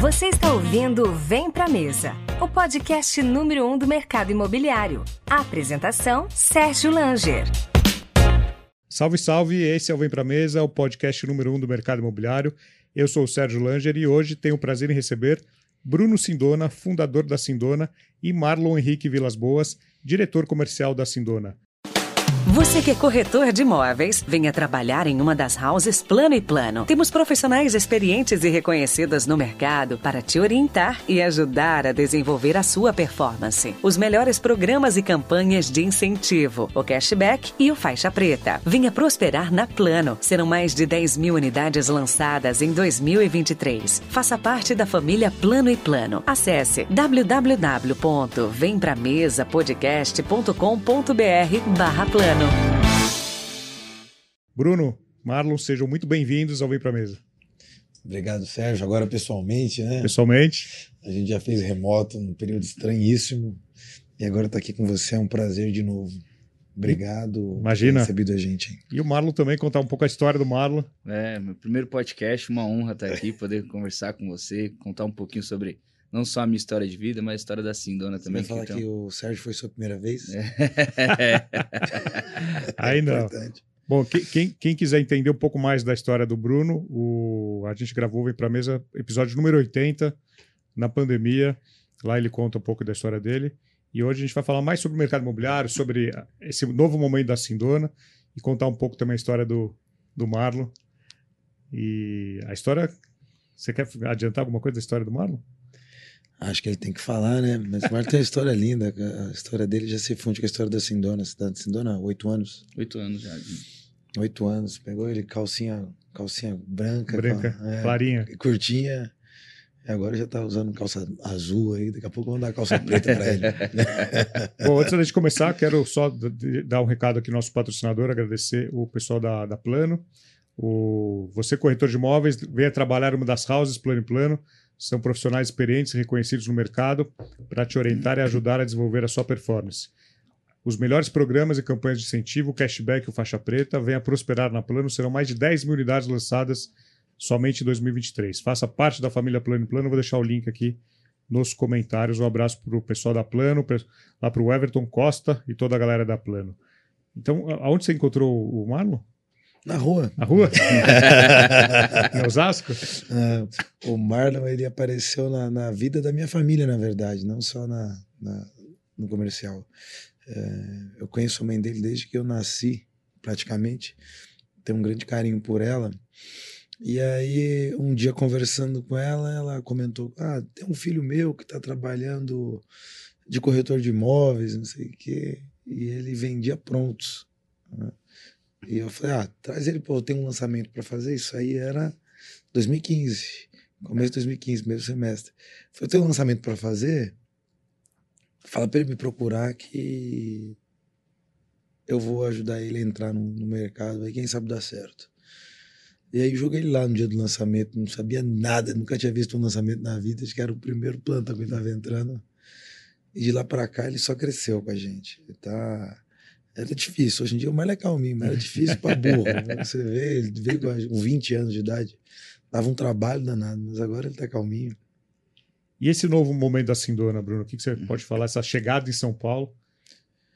Você está ouvindo Vem Pra Mesa, o podcast número um do mercado imobiliário. A apresentação, Sérgio Langer. Salve, salve! Esse é o Vem Pra Mesa, o podcast número um do mercado imobiliário. Eu sou o Sérgio Langer e hoje tenho o prazer em receber Bruno Sindona, fundador da Sindona, e Marlon Henrique Vilas Boas, diretor comercial da Sindona. Você que é corretor de imóveis, venha trabalhar em uma das houses Plano e Plano. Temos profissionais experientes e reconhecidas no mercado para te orientar e ajudar a desenvolver a sua performance. Os melhores programas e campanhas de incentivo, o cashback e o faixa preta. Venha prosperar na Plano. Serão mais de 10 mil unidades lançadas em 2023. Faça parte da família Plano e Plano. Acesse www.vempramesapodcast.com.br barra plano. Bruno, Marlon, sejam muito bem-vindos ao Vem Pra Mesa. Obrigado, Sérgio. Agora pessoalmente, né? Pessoalmente. A gente já fez remoto num período estranhíssimo e agora estar tá aqui com você é um prazer de novo. Obrigado Imagina. por ter recebido a gente. E o Marlon também, contar um pouco a história do Marlon. É, meu primeiro podcast, uma honra estar aqui, poder conversar com você, contar um pouquinho sobre não só a minha história de vida, mas a história da Sindona também. Você vai falar então... que o Sérgio foi sua primeira vez? É. Aí não. É Bom, quem, quem, quiser entender um pouco mais da história do Bruno, o, a gente gravou Vem Pra Mesa, episódio número 80, na pandemia. Lá ele conta um pouco da história dele. E hoje a gente vai falar mais sobre o mercado imobiliário, sobre esse novo momento da Sindona e contar um pouco também a história do, do Marlon. E a história. Você quer adiantar alguma coisa da história do Marlon? Acho que ele tem que falar, né? Mas o Marlon tem uma história linda. A história dele já se funde com a história da Sindona, cidade de Sindona, oito anos. Oito anos já. Oito anos. Pegou ele, calcinha, calcinha branca. Branca, é, clarinha. Curtinha. E agora já tá usando calça azul aí. Daqui a pouco vamos dar calça preta para ele. Bom, antes da gente começar, quero só dar um recado aqui ao nosso patrocinador, agradecer o pessoal da, da Plano. O, você, corretor de imóveis, venha trabalhar uma das houses Plano e Plano. São profissionais experientes e reconhecidos no mercado para te orientar e ajudar a desenvolver a sua performance. Os melhores programas e campanhas de incentivo, cashback e o faixa preta, venha prosperar na Plano. Serão mais de 10 mil unidades lançadas somente em 2023. Faça parte da família Plano Plano. Vou deixar o link aqui nos comentários. Um abraço para o pessoal da Plano, lá para o Everton Costa e toda a galera da Plano. Então, aonde você encontrou o Marlon? Na rua. Na rua? em Osasco? Uh, o Marlon, ele apareceu na, na, vida da minha família, na verdade, não só na, na no comercial. Uh, eu conheço a mãe dele desde que eu nasci, praticamente. Tenho um grande carinho por ela. E aí, um dia conversando com ela, ela comentou: Ah, tem um filho meu que está trabalhando de corretor de imóveis, não sei o quê, e ele vendia prontos. Né? E eu falei: Ah, traz ele, pô, tem um lançamento para fazer. Isso aí era 2015, começo de 2015, primeiro semestre. Eu falei: Tem um lançamento para fazer? Fala para ele me procurar que eu vou ajudar ele a entrar no, no mercado, aí quem sabe dá certo. E aí joguei lá no dia do lançamento, não sabia nada, nunca tinha visto um lançamento na vida, acho que era o primeiro plantão que estava entrando. E de lá para cá ele só cresceu com a gente. Ele tá... Era difícil, hoje em dia é o mais legal mesmo, era difícil para burro. Você vê, ele veio com 20 anos de idade, dava um trabalho danado, mas agora ele tá calminho. E esse novo momento da Sindona, Bruno, o que, que você pode falar? Essa chegada em São Paulo,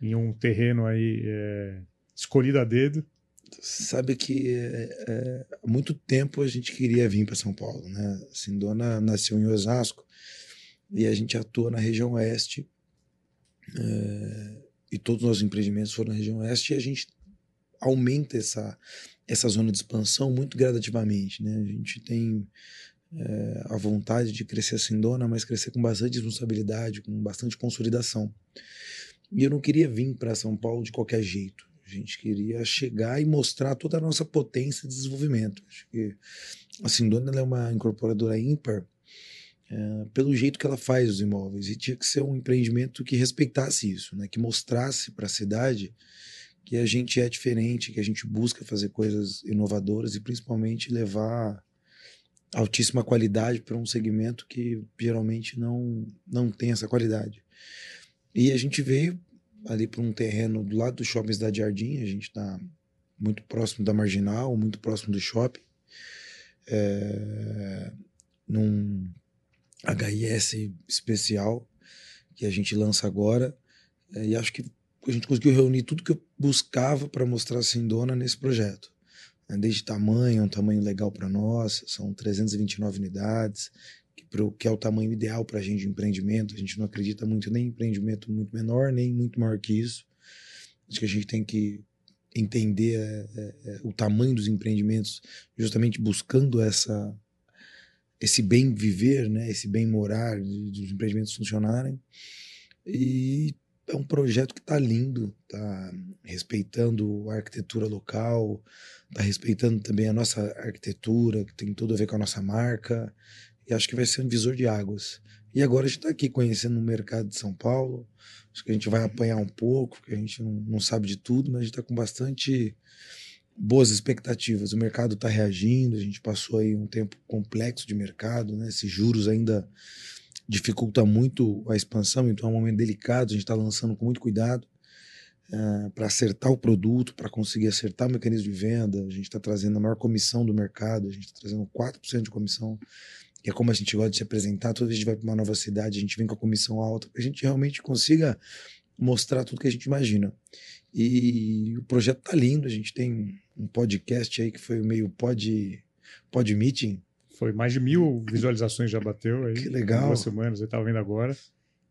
em um terreno aí é, escolhido a dedo, sabe que é, é, há muito tempo a gente queria vir para São Paulo, né? A Sindona nasceu em Osasco e a gente atua na região oeste é, e todos os nossos empreendimentos foram na região oeste e a gente aumenta essa essa zona de expansão muito gradativamente, né? A gente tem é, a vontade de crescer a Sindona, mas crescer com bastante responsabilidade, com bastante consolidação. E eu não queria vir para São Paulo de qualquer jeito. A gente queria chegar e mostrar toda a nossa potência de desenvolvimento. Acho que a Sindona é uma incorporadora ímpar é, pelo jeito que ela faz os imóveis e tinha que ser um empreendimento que respeitasse isso, né? que mostrasse para a cidade que a gente é diferente, que a gente busca fazer coisas inovadoras e principalmente levar altíssima qualidade para um segmento que geralmente não, não tem essa qualidade. E a gente veio ali para um terreno do lado do shopping Cidade Jardim, a gente está muito próximo da Marginal, muito próximo do shopping, é, num, IS especial que a gente lança agora. É, e acho que a gente conseguiu reunir tudo que eu buscava para mostrar a Sindona nesse projeto. É, desde tamanho, é um tamanho legal para nós, são 329 unidades, que, pro, que é o tamanho ideal para a gente de empreendimento. A gente não acredita muito nem em empreendimento muito menor, nem muito maior que isso. Acho que a gente tem que entender é, é, é o tamanho dos empreendimentos, justamente buscando essa esse bem viver, né, esse bem morar dos empreendimentos funcionarem. E é um projeto que está lindo, está respeitando a arquitetura local, está respeitando também a nossa arquitetura, que tem tudo a ver com a nossa marca, e acho que vai ser um visor de águas. E agora a gente está aqui conhecendo o mercado de São Paulo, acho que a gente vai apanhar um pouco, porque a gente não, não sabe de tudo, mas a gente está com bastante boas expectativas. O mercado está reagindo, a gente passou aí um tempo complexo de mercado, né? esses juros ainda dificulta muito a expansão, então é um momento delicado, a gente está lançando com muito cuidado eh, para acertar o produto, para conseguir acertar o mecanismo de venda, a gente está trazendo a maior comissão do mercado, a gente está trazendo 4% de comissão, que é como a gente gosta de se apresentar, toda vez que a gente vai para uma nova cidade, a gente vem com a comissão alta, para a gente realmente consiga mostrar tudo que a gente imagina. E o projeto tá lindo, a gente tem um podcast aí que foi meio pod, pod meeting, foi mais de mil visualizações já bateu aí. Que legal. Duas semanas, eu estava vendo agora.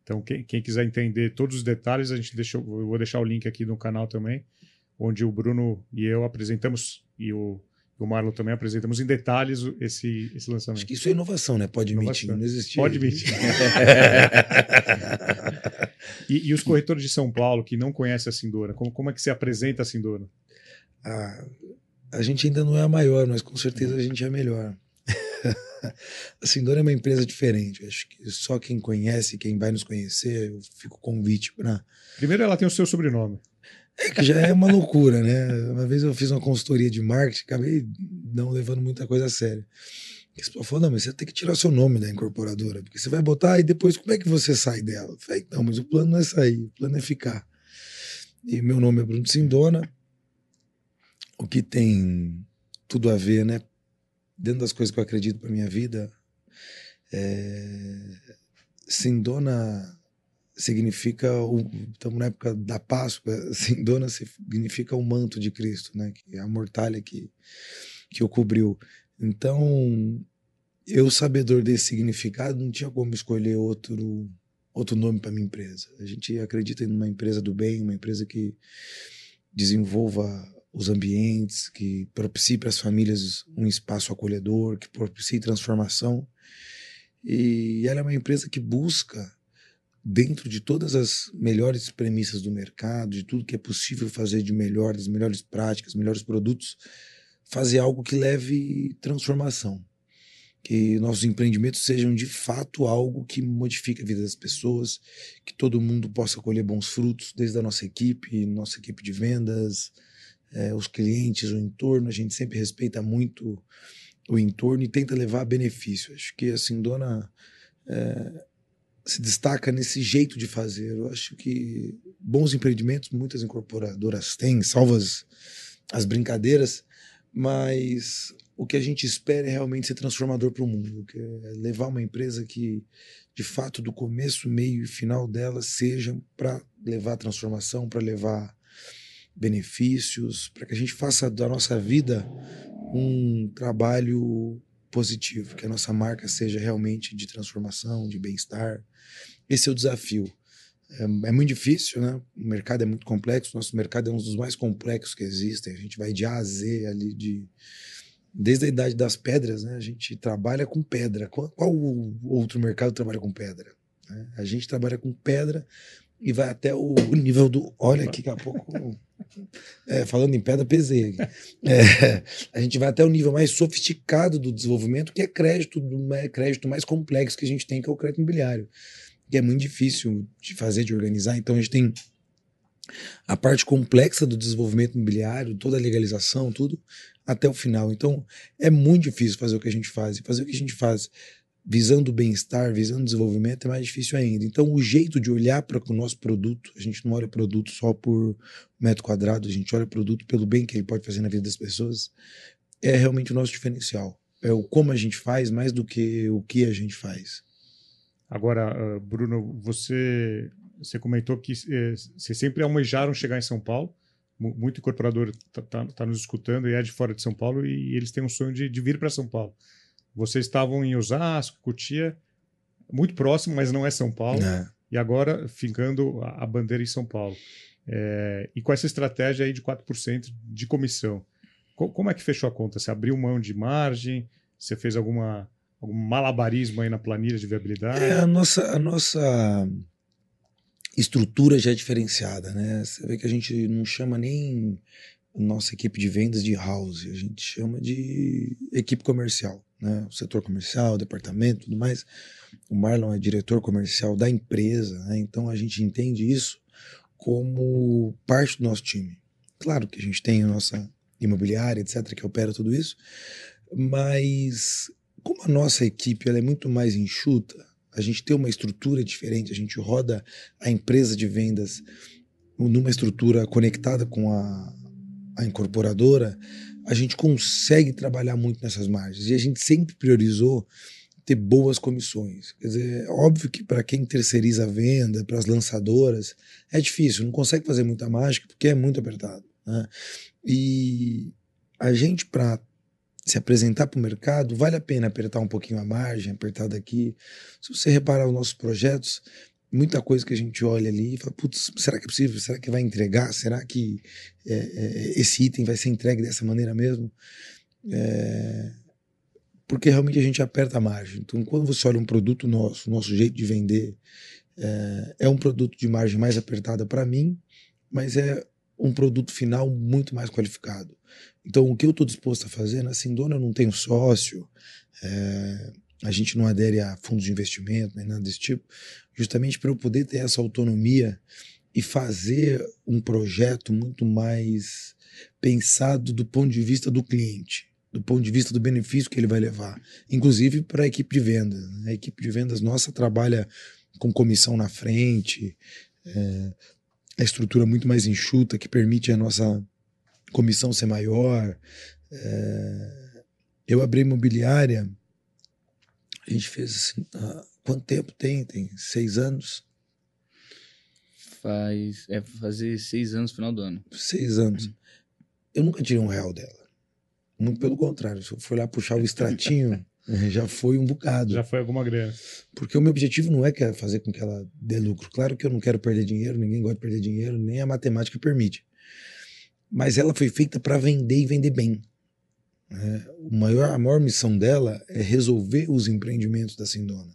Então, quem, quem, quiser entender todos os detalhes, a gente deixou, eu vou deixar o link aqui no canal também, onde o Bruno e eu apresentamos, e o, o Marlon também apresentamos em detalhes esse, esse lançamento. Acho que isso é inovação, né? Pode meeting, não existia. Pode meeting. e, e, os corretores de São Paulo que não conhecem a Sindona, como, como é que se apresenta a Sindona? Ah, a gente ainda não é a maior, mas com certeza a gente é a melhor. a Sindora é uma empresa diferente. Acho que só quem conhece, quem vai nos conhecer, eu fico convite para. Primeiro, ela tem o seu sobrenome. É que já é uma loucura, né? Uma vez eu fiz uma consultoria de marketing, acabei não levando muita coisa a sério. A pessoa falou: não, mas você tem que tirar seu nome da incorporadora, porque você vai botar e depois como é que você sai dela? Eu falei: não, mas o plano não é sair, o plano é ficar. E meu nome é Bruno Sindona, o que tem tudo a ver, né? dentro das coisas que eu acredito para minha vida, é, Sindona significa estamos na época da Páscoa Sindona significa o manto de Cristo né? Que é a mortalha que que o cobriu. Então eu sabedor desse significado não tinha como escolher outro outro nome para minha empresa. A gente acredita em uma empresa do bem uma empresa que desenvolva os ambientes, que propicie para as famílias um espaço acolhedor, que propicie transformação. E ela é uma empresa que busca, dentro de todas as melhores premissas do mercado, de tudo que é possível fazer de melhor, das melhores práticas, melhores produtos, fazer algo que leve transformação. Que nossos empreendimentos sejam de fato algo que modifique a vida das pessoas, que todo mundo possa colher bons frutos, desde a nossa equipe, nossa equipe de vendas, é, os clientes, o entorno, a gente sempre respeita muito o entorno e tenta levar benefício. Acho que assim, dona é, se destaca nesse jeito de fazer. Eu acho que bons empreendimentos, muitas incorporadoras têm, salvas as brincadeiras, mas o que a gente espera é realmente ser transformador para o mundo, que é levar uma empresa que, de fato, do começo, meio e final dela seja para levar transformação, para levar benefícios, para que a gente faça da nossa vida um trabalho positivo, que a nossa marca seja realmente de transformação, de bem-estar. Esse é o desafio. É, é, muito difícil, né? O mercado é muito complexo, nosso mercado é um dos mais complexos que existem. A gente vai de A a Z ali, de, desde a idade das pedras, né? A gente trabalha com pedra. Qual, outro mercado trabalha com pedra? Né? A gente trabalha com pedra e vai até o nível do. Olha, aqui, daqui a pouco. É, falando em pedra, pesei. É, a gente vai até o nível mais sofisticado do desenvolvimento, que é crédito, crédito mais complexo que a gente tem, que é o crédito imobiliário. Que é muito difícil de fazer, de organizar. Então a gente tem a parte complexa do desenvolvimento imobiliário, toda a legalização, tudo, até o final. Então é muito difícil fazer o que a gente faz. E fazer o que a gente faz visando bem-estar, visando desenvolvimento, é mais difícil ainda. Então, o jeito de olhar para o nosso produto, a gente não olha produto só por metro quadrado, a gente olha produto pelo bem que ele pode fazer na vida das pessoas, é realmente o nosso diferencial. É o como a gente faz mais do que o que a gente faz. Agora, uh, Bruno, você, você comentou que eh, vocês sempre almejaram chegar em São Paulo. Muito incorporador está tá, tá nos escutando e é de fora de São Paulo e eles têm um sonho de, de vir para São Paulo. Vocês estavam em Osasco, Cotia, muito próximo, mas não é São Paulo. É. E agora ficando a, a bandeira em São Paulo. É, e com essa estratégia aí de 4% de comissão, co como é que fechou a conta? Você abriu mão de margem? Você fez alguma, algum malabarismo aí na planilha de viabilidade? É, a nossa, a nossa estrutura já é diferenciada, né? Você vê que a gente não chama nem nossa equipe de vendas de house, a gente chama de equipe comercial, né? O setor comercial, departamento, tudo mais. O Marlon é diretor comercial da empresa, né? então a gente entende isso como parte do nosso time. Claro que a gente tem a nossa imobiliária, etc., que opera tudo isso, mas como a nossa equipe ela é muito mais enxuta, a gente tem uma estrutura diferente, a gente roda a empresa de vendas numa estrutura conectada com a, a incorporadora, a gente consegue trabalhar muito nessas margens. E a gente sempre priorizou ter boas comissões. Quer dizer, é óbvio que para quem terceiriza a venda, para as lançadoras, é difícil, não consegue fazer muita mágica porque é muito apertado. Né? E a gente, para se apresentar para o mercado, vale a pena apertar um pouquinho a margem, apertar daqui. Se você reparar os nossos projetos, muita coisa que a gente olha ali e fala, putz, será que é possível? Será que vai entregar? Será que é, é, esse item vai ser entregue dessa maneira mesmo? É, porque realmente a gente aperta a margem. Então, quando você olha um produto nosso, nosso jeito de vender, é, é um produto de margem mais apertada para mim, mas é um produto final muito mais qualificado. Então, o que eu estou disposto a fazer, na Sindona eu não tenho sócio, é, a gente não adere a fundos de investimento, nem nada desse tipo, justamente para eu poder ter essa autonomia e fazer um projeto muito mais pensado do ponto de vista do cliente do ponto de vista do benefício que ele vai levar, inclusive para a equipe de vendas. Né? A equipe de vendas nossa trabalha com comissão na frente, é, a estrutura muito mais enxuta que permite a nossa comissão ser maior. É, eu abri imobiliária, a gente fez assim, quanto tempo tem? Tem seis anos. Faz. É fazer seis anos no final do ano. Seis anos. Eu nunca tirei um real dela. Muito pelo contrário, se eu for lá puxar o extratinho, já foi um bocado. Já foi alguma grana. Porque o meu objetivo não é fazer com que ela dê lucro. Claro que eu não quero perder dinheiro, ninguém gosta de perder dinheiro, nem a matemática permite. Mas ela foi feita para vender e vender bem. É, o maior, a maior missão dela é resolver os empreendimentos da Sindona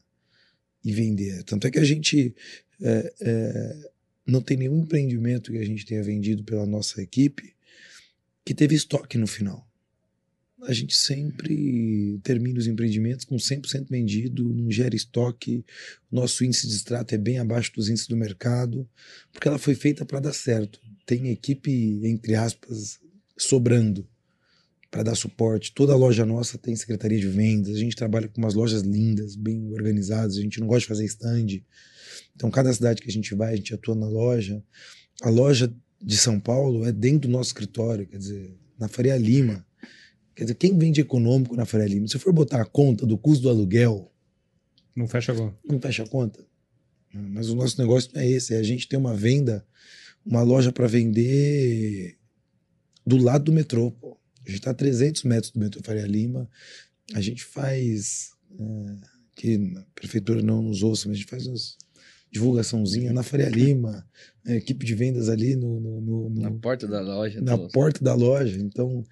e vender. Tanto é que a gente é, é, não tem nenhum empreendimento que a gente tenha vendido pela nossa equipe que teve estoque no final a gente sempre termina os empreendimentos com 100% vendido, não gera estoque, nosso índice de extrato é bem abaixo dos índices do mercado, porque ela foi feita para dar certo. Tem equipe, entre aspas, sobrando para dar suporte. Toda loja nossa tem secretaria de vendas, a gente trabalha com umas lojas lindas, bem organizadas, a gente não gosta de fazer stand. Então, cada cidade que a gente vai, a gente atua na loja. A loja de São Paulo é dentro do nosso escritório, quer dizer, na Faria Lima Quer dizer, quem vende econômico na Faria Lima, se for botar a conta do custo do aluguel. Não fecha a conta. Não fecha a conta. Mas o nosso negócio não é esse. É a gente ter uma venda, uma loja para vender do lado do metrô. Pô. A gente está a 300 metros do metrô Faria Lima. A gente faz. É, que a prefeitura não nos ouça, mas a gente faz uns divulgaçãozinha na Faria Lima, equipe de vendas ali no, no, no, na porta da loja. Na porta da loja. Então,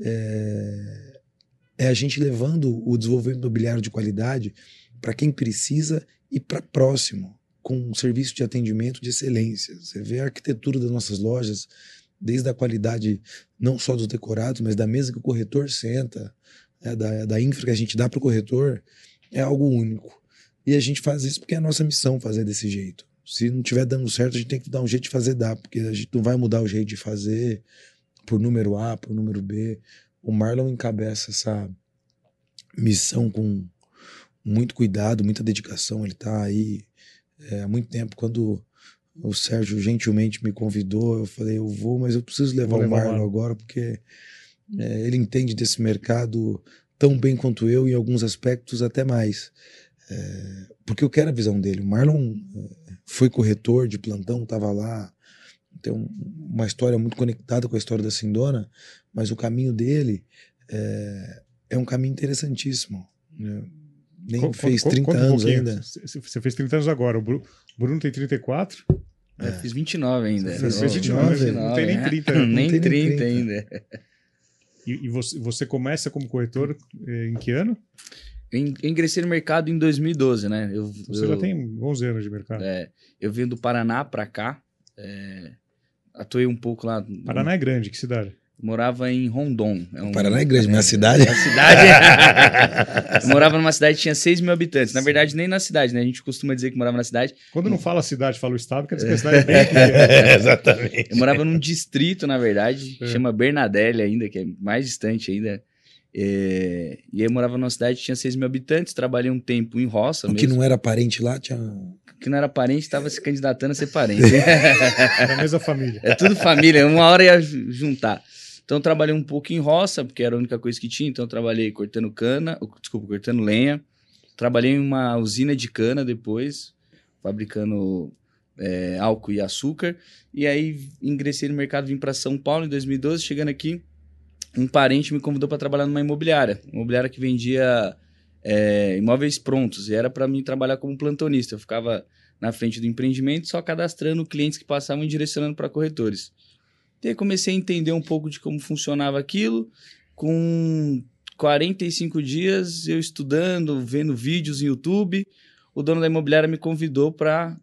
é, é a gente levando o desenvolvimento imobiliário de qualidade para quem precisa e para próximo, com um serviço de atendimento de excelência. Você vê a arquitetura das nossas lojas, desde a qualidade não só dos decorados, mas da mesa que o corretor senta, é, da, da infra que a gente dá para o corretor, é algo único. E a gente faz isso porque é a nossa missão fazer desse jeito. Se não estiver dando certo, a gente tem que dar um jeito de fazer dar, porque a gente não vai mudar o jeito de fazer por número A, por número B. O Marlon encabeça essa missão com muito cuidado, muita dedicação. Ele está aí é, há muito tempo. Quando o Sérgio gentilmente me convidou, eu falei, eu vou, mas eu preciso levar, levar o Marlon agora, porque é, ele entende desse mercado tão bem quanto eu, em alguns aspectos até mais. É, porque eu quero a visão dele. O Marlon é, foi corretor de plantão, estava lá, tem um, uma história muito conectada com a história da Sindona, mas o caminho dele é, é um caminho interessantíssimo. Né? Nem Co- fez co- 30 conta um anos pouquinho. ainda. Você fez 30 anos agora. O Bru- Bruno tem 34. Eu fiz 29 ainda. Você fez Nossa, 29, 29, não tem nem é. 30. Nem Não tem nem 30 30. ainda. E, e você, você começa como corretor eh, em que ano? Eu in- eu ingressei no mercado em 2012, né? Eu, Você eu, já tem 11 anos de mercado. é, eu vim do Paraná pra cá. é, atuei um pouco lá. Paraná é grande, que cidade? Morava em Rondon. É um, Paraná é grande, mas a cidade. A cidade. eu morava numa cidade que tinha 6 mil habitantes. Na verdade, nem na cidade, né? A gente costuma dizer que morava na cidade. Quando não fala cidade, fala o estado, quer dizer que a cidade é bem pequena. Exatamente. Eu morava num distrito, na verdade, É. chama Bernadelli ainda, que é mais distante ainda. É, E aí eu morava numa cidade que tinha 6 mil habitantes, trabalhei um tempo em roça O que não era parente lá tinha. que não era parente, estava se candidatando a ser parente. Da mesma família. É tudo família, uma hora ia ju- juntar. Então trabalhei um pouco em roça, porque era a única coisa que tinha. Então trabalhei cortando cana, desculpa, cortando lenha. Trabalhei em uma usina de cana depois, fabricando é, álcool e açúcar. E aí ingressei no mercado, vim para São Paulo em 2012. Chegando aqui, um parente me convidou para trabalhar numa imobiliária. Imobiliária que vendia é, imóveis prontos. E era para mim trabalhar como plantonista. Eu ficava na frente do empreendimento, só cadastrando clientes que passavam e direcionando para corretores. E comecei a entender um pouco de como funcionava aquilo. Com 45 dias, eu estudando, vendo vídeos no YouTube, o dono da imobiliária me convidou para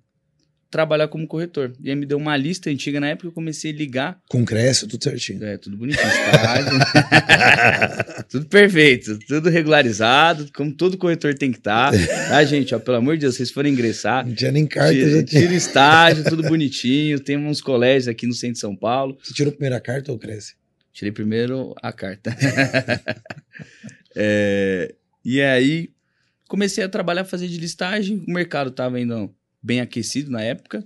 trabalhar como corretor. E aí me deu uma lista antiga na época, eu comecei a ligar Com Cresce, tudo certinho. é, tudo bonitinho, tudo perfeito, tudo regularizado, como todo corretor tem que estar. Tá, gente? Ó, pelo amor de Deus, vocês forem ingressar, Não tinha nem carta, tira, já tinha. tira estágio, tudo bonitinho. Tem uns colégios aqui no centro de São Paulo. Você tirou a primeira carta ou Cresce? Tirei primeiro a carta. É, e aí comecei a trabalhar, fazer de listagem. O mercado estava ainda bem aquecido na época.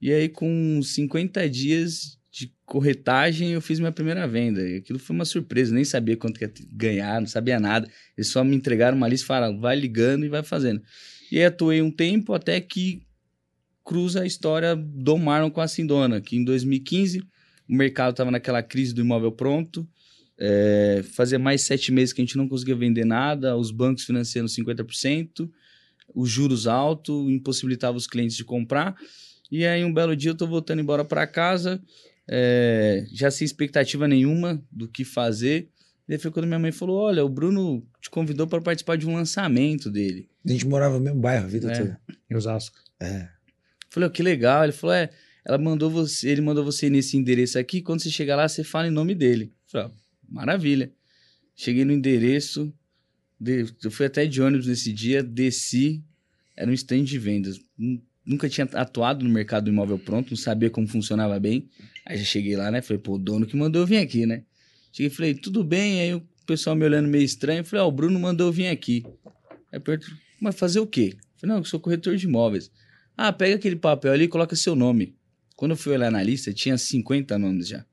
E aí, com 50 dias de corretagem, eu fiz minha primeira venda. E aquilo foi uma surpresa, nem sabia quanto ia ganhar, não sabia nada. Eles só me entregaram uma lista e falaram, vai ligando e vai fazendo. E aí atuei um tempo até que cruza a história do Marlon com a Sindona, que em 2015 o mercado estava naquela crise do imóvel pronto. É, fazia mais sete meses que a gente não conseguia vender nada, os bancos financiando 50%, os juros altos, impossibilitava os clientes de comprar. E aí, um belo dia, eu tô voltando embora para casa, é, já sem expectativa nenhuma do que fazer. E aí foi quando minha mãe falou: Olha, o Bruno te convidou para participar de um lançamento dele. A gente morava no mesmo bairro a vida É. toda. Em Osasco. É. Falei, oh, que legal. Ele falou, é, ela mandou você, ele mandou você ir nesse endereço aqui, quando você chegar lá, você fala em nome dele. Falei, ó, maravilha. Cheguei no endereço, de- eu fui até de ônibus nesse dia, desci, era um stand de vendas. Nu- Nunca tinha atuado no mercado do imóvel pronto, não sabia como funcionava bem. Aí já cheguei lá, né? Falei, pô, o dono que mandou eu vir aqui, né? Cheguei e falei, tudo bem? Aí o pessoal me olhando meio estranho, falei, ó, o Bruno mandou eu vir aqui. Aí perguntei, mas fazer o quê? Falei, não, eu sou corretor de imóveis. Ah, pega aquele papel ali e coloca seu nome. Quando eu fui olhar na lista, tinha 50 nomes já.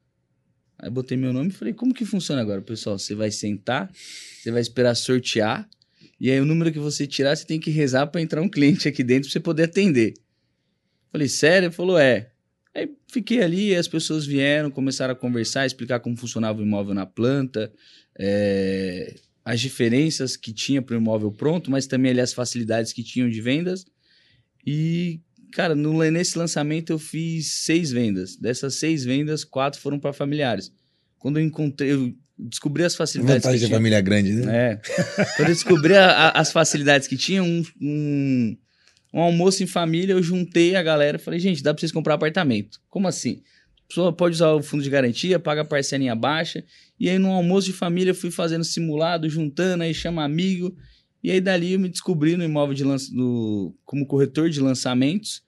Aí botei meu nome e falei, como que funciona agora, pessoal? Você vai sentar, você vai esperar sortear, e aí o número que você tirar, você tem que rezar para entrar um cliente aqui dentro para você poder atender. Falei, sério? Ele falou, é. Aí fiquei ali, as pessoas vieram, começaram a conversar, explicar como funcionava o imóvel na planta, é, as diferenças que tinha para o imóvel pronto, mas também ali as facilidades que tinham de vendas. E, cara, no, nesse lançamento eu fiz seis vendas. Dessas seis vendas, quatro foram para familiares. Quando eu encontrei, eu descobri as facilidades Vantagem que de tinha. família grande, né? É. Quando eu descobri a- a- as facilidades que tinha, um, um, um almoço em família, eu juntei a galera e falei, gente, dá pra vocês comprar apartamento. Como assim? A pessoa pode usar o fundo de garantia, paga a parcelinha baixa. E aí, no almoço de família, eu fui fazendo simulado, juntando, aí chama amigo. E aí, dali, eu me descobri no imóvel de lança, no, como corretor de lançamentos.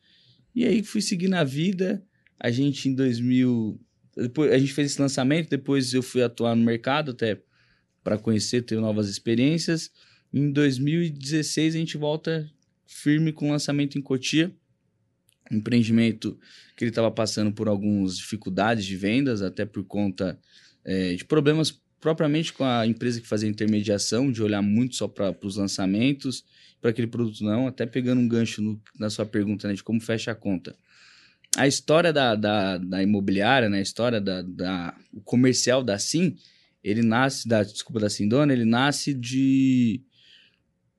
E aí, fui seguindo a vida. A gente, em 2000... Depois, a gente fez esse lançamento, depois eu fui atuar no mercado, até para conhecer, ter novas experiências. Em 2016 a gente volta firme com o lançamento em Cotia, um empreendimento que ele estava passando por algumas dificuldades de vendas, até por conta eh, de problemas propriamente com a empresa que fazia intermediação, de olhar muito só para os lançamentos, para aquele produto não, até pegando um gancho no, na sua pergunta né, de como fecha a conta. A história da, da, da imobiliária, né, a história da, da o comercial da Sim, ele nasce, da, desculpa, da Sindona, ele nasce de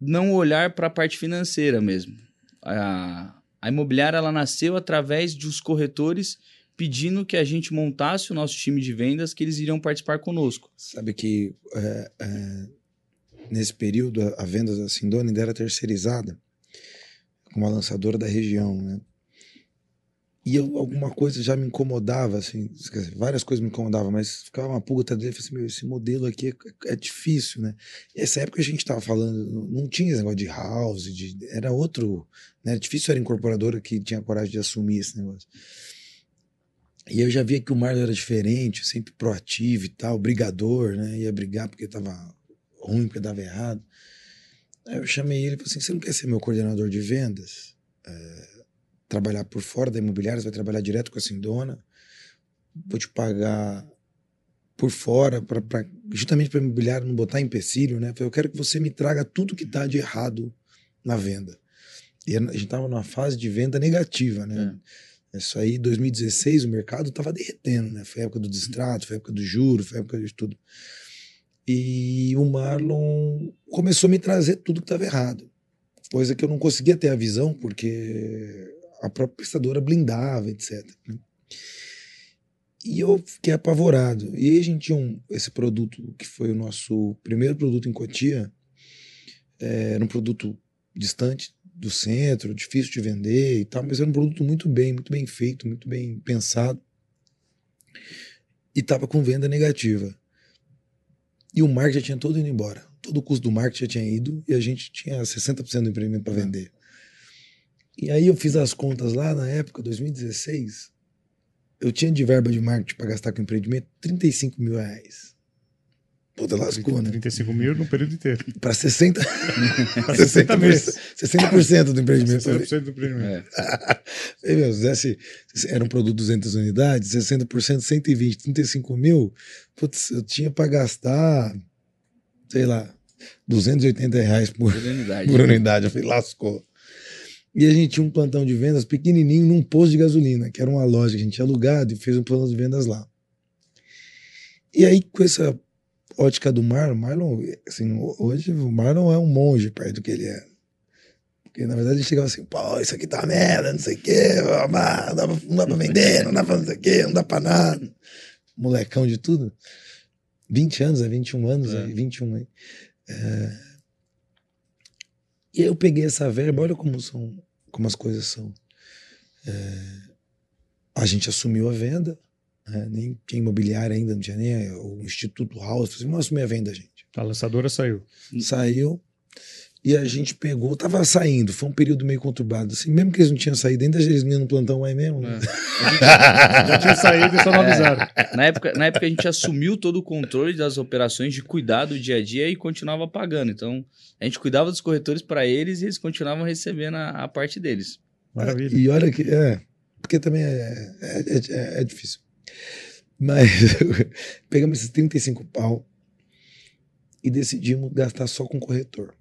não olhar para a parte financeira mesmo. A, a imobiliária ela nasceu através dos corretores pedindo que a gente montasse o nosso time de vendas, que eles iriam participar conosco. Sabe que é, é, nesse período a, a venda da Sindona ainda era terceirizada com uma lançadora da região, né? E eu, alguma coisa já me incomodava, assim, várias coisas me incomodavam, mas ficava uma pulga atrás dele, assim, meu, esse modelo aqui é, é difícil, né? E essa época a gente estava falando, não tinha esse negócio de house, de, era outro, né? Difícil era incorporadora que tinha coragem de assumir esse negócio. E eu já via que o Marlon era diferente, sempre proativo e tal, brigador, né? Ia brigar porque estava ruim, porque dava errado. Aí eu chamei ele e falei assim: você não quer ser meu coordenador de vendas? É, trabalhar por fora da imobiliária, você vai trabalhar direto com a Sindona. Vou te pagar por fora, pra, pra justamente para a imobiliária não botar empecilho, né? Eu quero que você me traga tudo que está de errado na venda. E a gente estava numa fase de venda negativa, né? É. Isso aí, 2016, o mercado estava derretendo, né? Foi a época do distrato, foi a época do juro, foi a época de tudo. E o Marlon começou a me trazer tudo que estava errado. Coisa que eu não conseguia ter a visão, porque a própria prestadora blindava, etc. Né? E eu fiquei apavorado. E aí a gente tinha um, esse produto que foi o nosso primeiro produto em Cotia. É, era um produto distante do centro, difícil de vender e tal, mas era um produto muito bem, muito bem feito, muito bem pensado. E estava com venda negativa. E o marketing já tinha todo ido embora. Todo o custo do marketing já tinha ido e a gente tinha 60% do empreendimento para vender. E aí eu fiz as contas lá na época, 2016. Eu tinha de verba de marketing para gastar com empreendimento 35 mil reais. Puta, lascou, né? 35 mil no período inteiro. Para 60... 60 meses. 60% do empreendimento. 60% do empreendimento. É. meu, se era um produto 200 unidades, 60%, 120, 35 mil. Putz, eu tinha para gastar, sei lá, 280 reais por, por unidade. Por unidade. Eu falei, lascou. E a gente tinha um plantão de vendas pequenininho num posto de gasolina, que era uma loja que a gente tinha alugado e fez um plantão de vendas lá. E aí, com essa ótica do Marlon, Marlon, assim, hoje o Marlon é um monge perto do que ele é. Porque, na verdade, ele chegava assim, pô, isso aqui tá merda, não sei o quê, não dá, pra, não dá pra vender, não dá pra não sei o quê, não dá pra nada. Molecão de tudo. 20 anos, é 21 anos, é. 21 aí. É... E aí eu peguei essa verba, olha como são como as coisas são. É, a gente assumiu a venda, né? nem tinha imobiliária ainda, não tinha nem o Instituto House, assim, não assumi a venda, gente. A lançadora saiu. Saiu. E a gente pegou, tava saindo, foi um período meio conturbado. Assim, mesmo que eles não tinham saído, ainda eles vinham no plantão aí mesmo. Né? É. já tinha saído e só não é. avisaram. É, na, época, na época a gente assumiu todo o controle das operações de cuidar do dia a dia e continuava pagando. Então, a gente cuidava dos corretores para eles e eles continuavam recebendo a, a, parte deles. Maravilha. E olha que é, porque também é, é, é, é difícil. Mas pegamos esses 35 pau e decidimos gastar só com corretor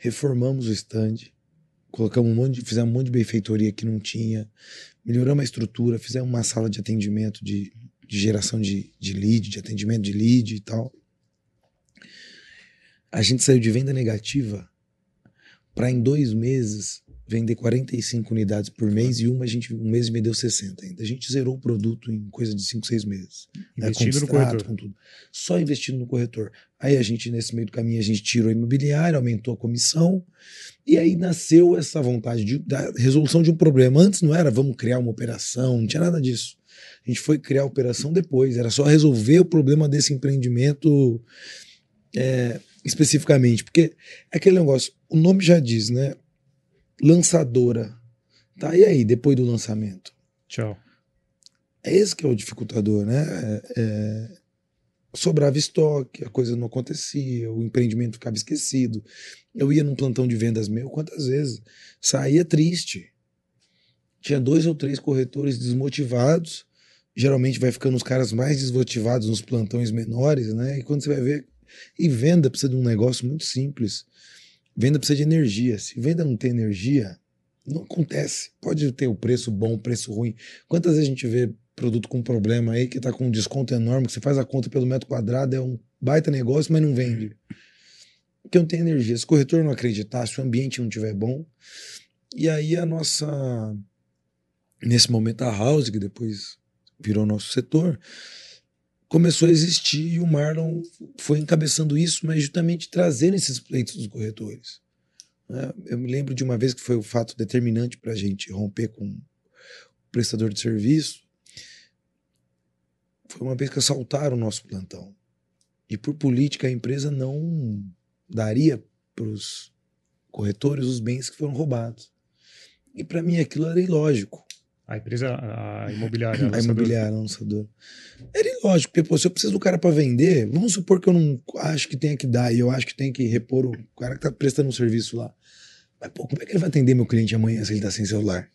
reformamos o stand, colocamos um monte de, fizemos um monte de benfeitoria que não tinha, melhoramos a estrutura, fizemos uma sala de atendimento de, de geração de, de lead, de atendimento de lead e tal. A gente saiu de venda negativa para em dois meses vender 45 unidades por mês e uma a gente um mês me deu 60 ainda. A gente zerou o produto em coisa de 5, 6 meses. Né, investindo né? no corretor. Com tudo. Só investindo no corretor. Aí a gente, nesse meio do caminho, a gente tirou a imobiliária, aumentou a comissão, e aí nasceu essa vontade de, da resolução de um problema. Antes não era vamos criar uma operação, não tinha nada disso. A gente foi criar a operação depois, era só resolver o problema desse empreendimento é, especificamente. Porque é aquele negócio, o nome já diz, né? Lançadora. Tá, e aí, depois do lançamento? Tchau. É esse que é o dificultador, né? É, é, sobrava estoque, a coisa não acontecia, o empreendimento ficava esquecido. Eu ia num plantão de vendas meu, quantas vezes? Saía triste. Tinha dois ou três corretores desmotivados, geralmente vai ficando os caras mais desmotivados nos plantões menores, né? E quando você vai ver. E venda precisa de um negócio muito simples. Venda precisa de energia. Se venda não tem energia, não acontece. Pode ter o preço bom, o preço ruim. Quantas vezes a gente vê produto com problema aí que está com um desconto enorme, que você faz a conta pelo metro quadrado, é um baita negócio, mas não vende. Porque não tem energia. Se o corretor não acreditar, se o ambiente não estiver bom. E aí a nossa. Nesse momento, a House, que depois virou nosso setor, começou a existir e o Marlon foi encabeçando isso, mas justamente trazendo esses pleitos dos corretores. Né? Eu me lembro de uma vez que foi o fato determinante para a gente romper com o prestador de serviço. Foi uma vez que assaltaram o nosso plantão. E por política a empresa não daria para os corretores os bens que foram roubados. E para mim aquilo era ilógico. A empresa, a imobiliária. A, a imobiliária, a lançadora. Era ilógico, porque pô, se eu preciso do cara para vender, vamos supor que eu não acho que tenha que dar e eu acho que tem que repor o cara que tá prestando um serviço lá. Mas, pô, como é que ele vai atender meu cliente amanhã se ele tá sem celular?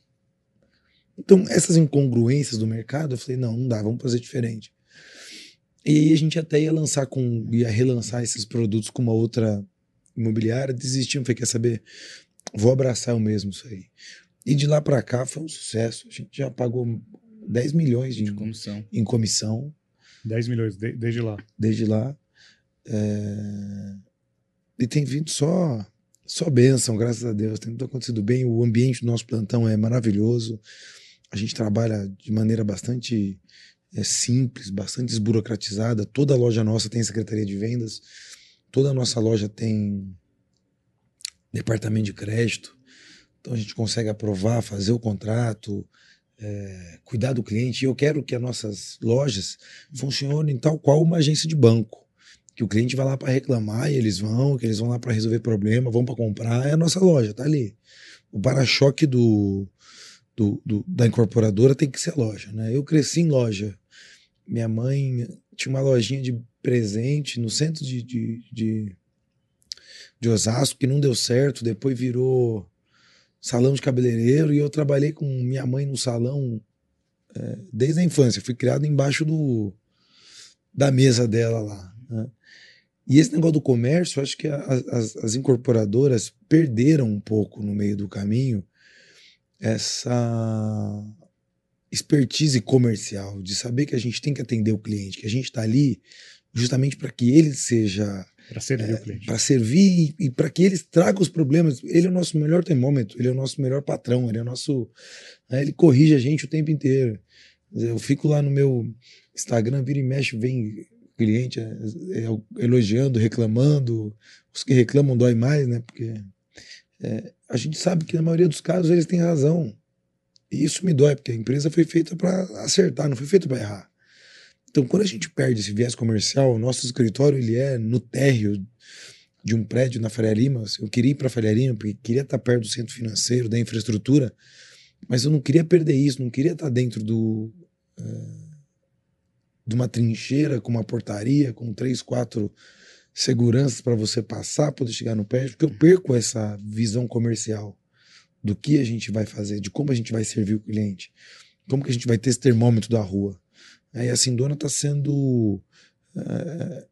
Então, essas incongruências do mercado, eu falei, não, não dá, vamos fazer diferente. E aí a gente até ia lançar com, ia relançar esses produtos com uma outra imobiliária, desistimos, falei, quer saber, vou abraçar o mesmo isso aí. E de lá para cá foi um sucesso. A gente já pagou 10 milhões de, de comissão. em comissão. 10 milhões de, desde lá. Desde lá. É... E tem vindo só só bênção, graças a Deus. Tem tudo acontecido bem. O ambiente do nosso plantão é maravilhoso. A gente trabalha de maneira bastante é, simples, bastante desburocratizada. Toda loja nossa tem secretaria de vendas. Toda a nossa loja tem departamento de crédito. Então a gente consegue aprovar, fazer o contrato, é, cuidar do cliente. E eu quero que as nossas lojas funcionem tal qual uma agência de banco. Que o cliente vai lá para reclamar e eles vão, que eles vão lá para resolver problema, vão para comprar. É a nossa loja, tá ali. O para-choque do, do, do, da incorporadora tem que ser a loja. Né? Eu cresci em loja. Minha mãe tinha uma lojinha de presente no centro de, de, de, de Osasco que não deu certo, depois virou salão de cabeleireiro e eu trabalhei com minha mãe no salão é, desde a infância. Fui criado embaixo do, da mesa dela lá. Né? E esse negócio do comércio, acho que as, as incorporadoras perderam um pouco no meio do caminho essa expertise comercial, de saber que a gente tem que atender o cliente, que a gente está ali justamente para que ele seja para servir é, o cliente. Para servir e, e para que eles tragam os problemas. Ele é o nosso melhor termômetro, ele é o nosso melhor patrão, ele é o nosso. Né, ele corrige a gente o tempo inteiro. Eu fico lá no meu Instagram, vira e mexe, vem cliente é, é, elogiando, reclamando. Os que reclamam dói mais, né? Porque é, a gente sabe que na maioria dos casos eles têm razão. E isso me dói, porque a empresa foi feita para acertar, não foi feita para errar. Então, quando a gente perde esse viés comercial, o nosso escritório ele é no térreo de um prédio na Faria Lima. Eu queria ir para a Faria Lima porque queria estar perto do centro financeiro, da infraestrutura, mas eu não queria perder isso, não queria estar dentro do uh, de uma trincheira com uma portaria, com três, quatro seguranças para você passar, poder chegar no prédio, porque eu perco essa visão comercial do que a gente vai fazer, de como a gente vai servir o cliente, como que a gente vai ter esse termômetro da rua. E a Sindona está sendo é,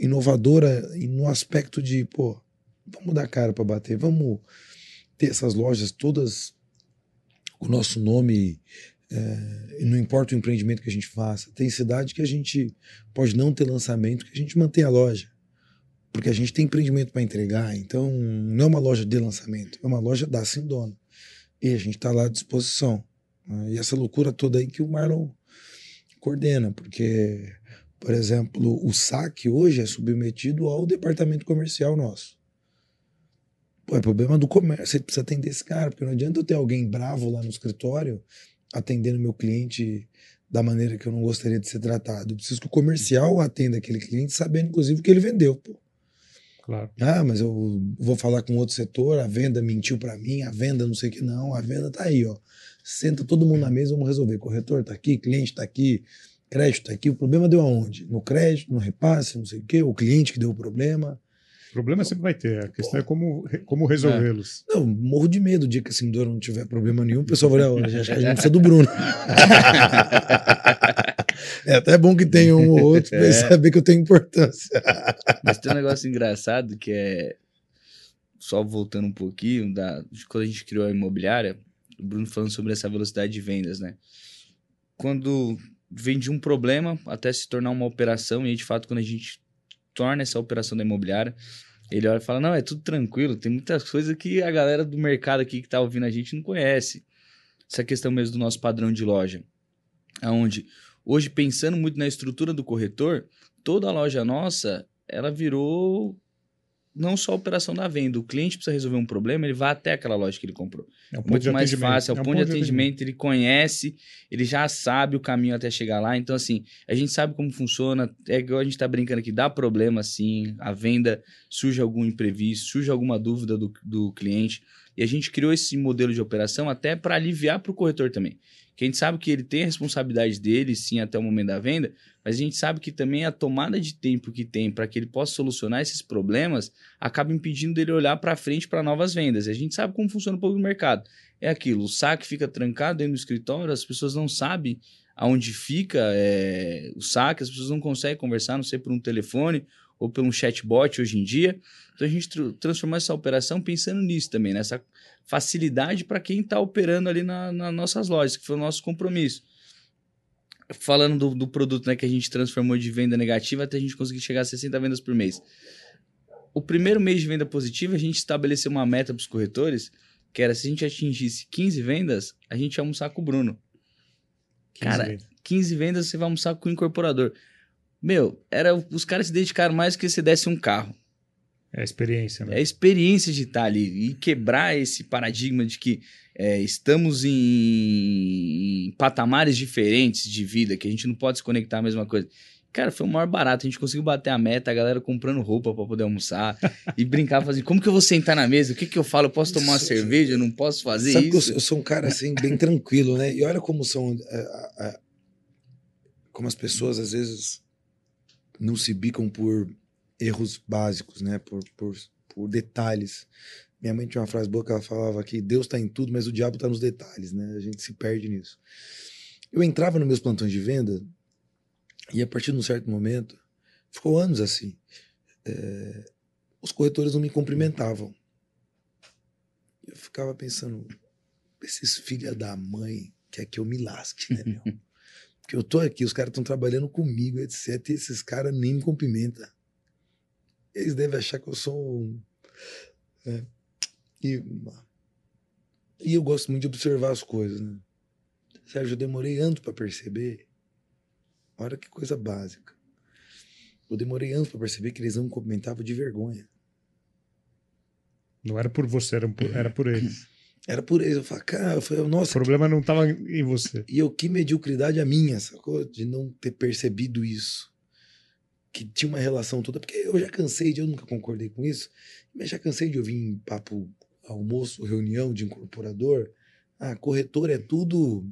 inovadora no aspecto de, pô, vamos dar cara para bater, vamos ter essas lojas todas com o nosso nome, é, não importa o empreendimento que a gente faça. Tem cidade que a gente pode não ter lançamento, que a gente mantém a loja. Porque a gente tem empreendimento para entregar, então não é uma loja de lançamento, é uma loja da Sindona. E a gente está lá à disposição. Né? E essa loucura toda aí que o Marlon coordena, porque, por exemplo, o saque hoje é submetido ao departamento comercial nosso. Pô, é problema do comércio, você precisa atender esse cara, porque não adianta eu ter alguém bravo lá no escritório atendendo meu cliente da maneira que eu não gostaria de ser tratado. Eu preciso que o comercial atenda aquele cliente sabendo, inclusive, o que ele vendeu. Pô. Claro. Ah, mas eu vou falar com outro setor, a venda mentiu para mim, a venda não sei o que. Não, a venda tá aí, ó. Senta todo mundo na mesa, vamos resolver. Corretor está aqui, cliente está aqui, crédito está aqui. O problema deu aonde? No crédito, no repasse, não sei o quê, o cliente que deu o problema. Problema sempre vai ter, a questão Pô. é como, como resolvê-los. É. Não, morro de medo o dia que a Sindora não tiver problema nenhum, o pessoal vai olhar, acho que a gente precisa do Bruno. É até bom que tenha um ou outro pra ele É. saber que eu tenho importância. Mas tem um negócio engraçado que é. Só voltando um pouquinho, da, de quando a gente criou a imobiliária, o Bruno falando sobre essa velocidade de vendas, né? Quando vem de um problema até se tornar uma operação, e aí, de fato, quando a gente torna essa operação da imobiliária, ele olha e fala: Não, é tudo tranquilo, tem muitas coisas que a galera do mercado aqui que tá ouvindo a gente não conhece. Essa questão mesmo do nosso padrão de loja. Aonde, hoje, pensando muito na estrutura do corretor, toda a loja nossa, ela virou não só a operação da venda. O cliente precisa resolver um problema, ele vai até aquela loja que ele comprou. É um ponto Muito de mais atendimento. fácil, é o um ponto de atendimento, ele conhece, ele já sabe o caminho até chegar lá. Então, assim, a gente sabe como funciona. É igual a gente tá brincando aqui, dá problema sim, a venda surge algum imprevisto, surge alguma dúvida do, do cliente. E a gente criou esse modelo de operação até para aliviar para o corretor também. Que a gente sabe que ele tem a responsabilidade dele, sim, até o momento da venda, mas a gente sabe que também a tomada de tempo que tem para que ele possa solucionar esses problemas acaba impedindo dele olhar para frente para novas vendas. E a gente sabe como funciona um pouco o mercado. É aquilo, o saque fica trancado dentro do escritório, as pessoas não sabem aonde fica é, o saque, as pessoas não conseguem conversar, não sei por um telefone ou por um chatbot hoje em dia. Então a gente tr transformou essa operação pensando nisso também, nessa facilidade para quem está operando ali na, nas nossas lojas, que foi o nosso compromisso. Falando do, do produto né, que a gente transformou de venda negativa até a gente conseguir chegar a 60 vendas por mês. O primeiro mês de venda positiva, a gente estabeleceu uma meta para os corretores, que era se a gente atingisse 15 vendas, a gente ia almoçar com o Bruno. Cara, 15 vendas você vai almoçar com o incorporador. Meu, era os caras se dedicaram mais que se desse um carro. É a experiência, É né? a experiência de estar ali e quebrar esse paradigma de que é, estamos em, em patamares diferentes de vida, que a gente não pode se conectar à mesma coisa. Cara, foi o maior barato. A gente conseguiu bater a meta, a galera comprando roupa para poder almoçar e brincar, fazer como que eu vou sentar na mesa? O que que eu falo? Eu posso tomar uma Isso. cerveja? Eu não posso fazer Sabe que eu, isso? eu sou um cara assim, bem tranquilo, né? E olha como são. é, a- a- como as pessoas às vezes não se bicam por erros básicos, né? Por, por, por detalhes. Minha mãe tinha uma frase boa que ela falava que Deus está em tudo, mas o diabo está nos detalhes, né? A gente se perde nisso. Eu entrava nos meus plantões de venda e a partir de um certo momento, ficou anos assim, é, os corretores não me cumprimentavam. Eu ficava pensando, esses filha da mãe quer que eu me lasque, né, meu? Porque eu tô aqui, os caras estão trabalhando comigo, etc. E esses caras nem me cumprimentam. Eles devem achar que eu sou um. é, e, e eu gosto muito de observar as coisas, né? Sérgio, eu demorei anos para perceber. Olha que coisa básica. Eu demorei anos para perceber que eles não me cumprimentavam de vergonha. Não era por você, era por, era por eles. Era por eles. Eu falei, cara, eu falei, O nossa, problema não estava em você. E eu, que mediocridade a minha, sacou? De não ter percebido isso. Que tinha uma relação toda. Porque eu já cansei de, eu nunca concordei com isso, mas já cansei de ouvir em papo, almoço, reunião de incorporador. Ah, corretor é tudo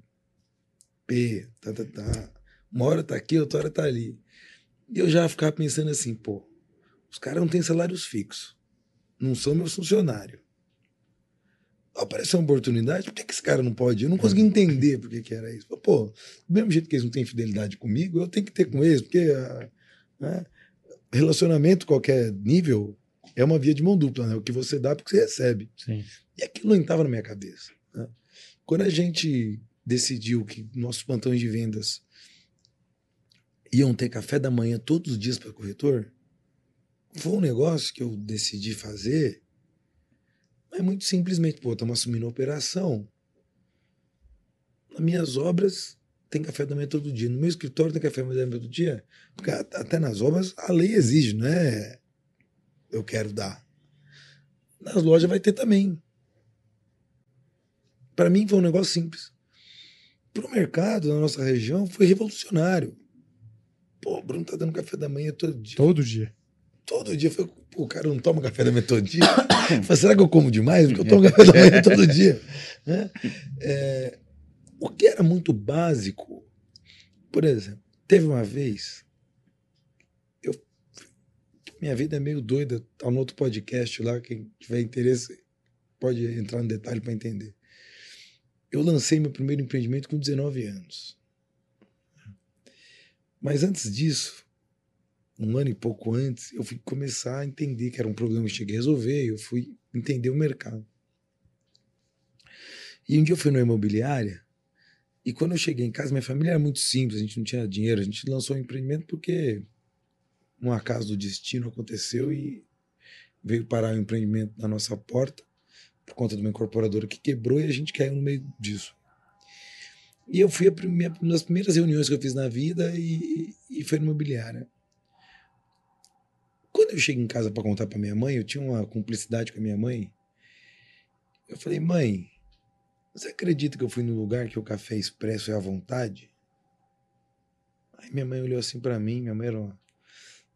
P, tá, tá, tá. Uma hora tá aqui, outra hora tá ali. E eu já ficava pensando assim, pô, os caras não têm salários fixos. Não são meus funcionários. Apareceu uma oportunidade, por que, que esse cara não pode? Eu não consegui entender por que, que era isso. Pô, do mesmo jeito que eles não têm fidelidade comigo, eu tenho que ter com eles, porque né, relacionamento, qualquer nível, é uma via de mão dupla, né? O que você dá é porque você recebe. Sim. E aquilo não estava na minha cabeça. né? Quando a gente decidiu que nossos plantões de vendas iam ter café da manhã todos os dias para corretor, foi um negócio que eu decidi fazer, mas muito simplesmente, pô, estamos assumindo a operação. Nas minhas obras tem café da manhã todo dia. No meu escritório tem café da manhã todo dia. Porque até nas obras a lei exige, não é? Eu quero dar. Nas lojas vai ter também. Para mim foi um negócio simples. Para o mercado na nossa região foi revolucionário. Pô, o Bruno tá dando café da manhã todo dia. Todo dia. Todo dia. Eu falei, o cara não toma café da manhã todo dia? Eu falei, será que eu como demais? Porque eu tomo café da manhã todo dia. Né? É, o que era muito básico, por exemplo, teve uma vez, eu, minha vida é meio doida, tá no outro podcast lá, quem tiver interesse pode entrar no detalhe para entender. Eu lancei meu primeiro empreendimento com 19 anos. Mas antes disso, um ano e pouco antes, eu fui começar a entender que era um problema que eu cheguei a resolver, eu fui entender o mercado. E um dia eu fui na imobiliária, e quando eu cheguei em casa, minha família era muito simples, a gente não tinha dinheiro, a gente lançou o um empreendimento porque um acaso do destino aconteceu e veio parar o empreendimento na nossa porta por conta de uma incorporadora que quebrou e a gente caiu no meio disso. E eu fui a minha, uma das primeiras reuniões que eu fiz na vida e, e foi imobiliária. Quando eu cheguei em casa para contar para minha mãe, eu tinha uma cumplicidade com a minha mãe. Eu falei, mãe, você acredita que eu fui no lugar que o café expresso é à vontade? Aí minha mãe olhou assim para mim, minha mãe era uma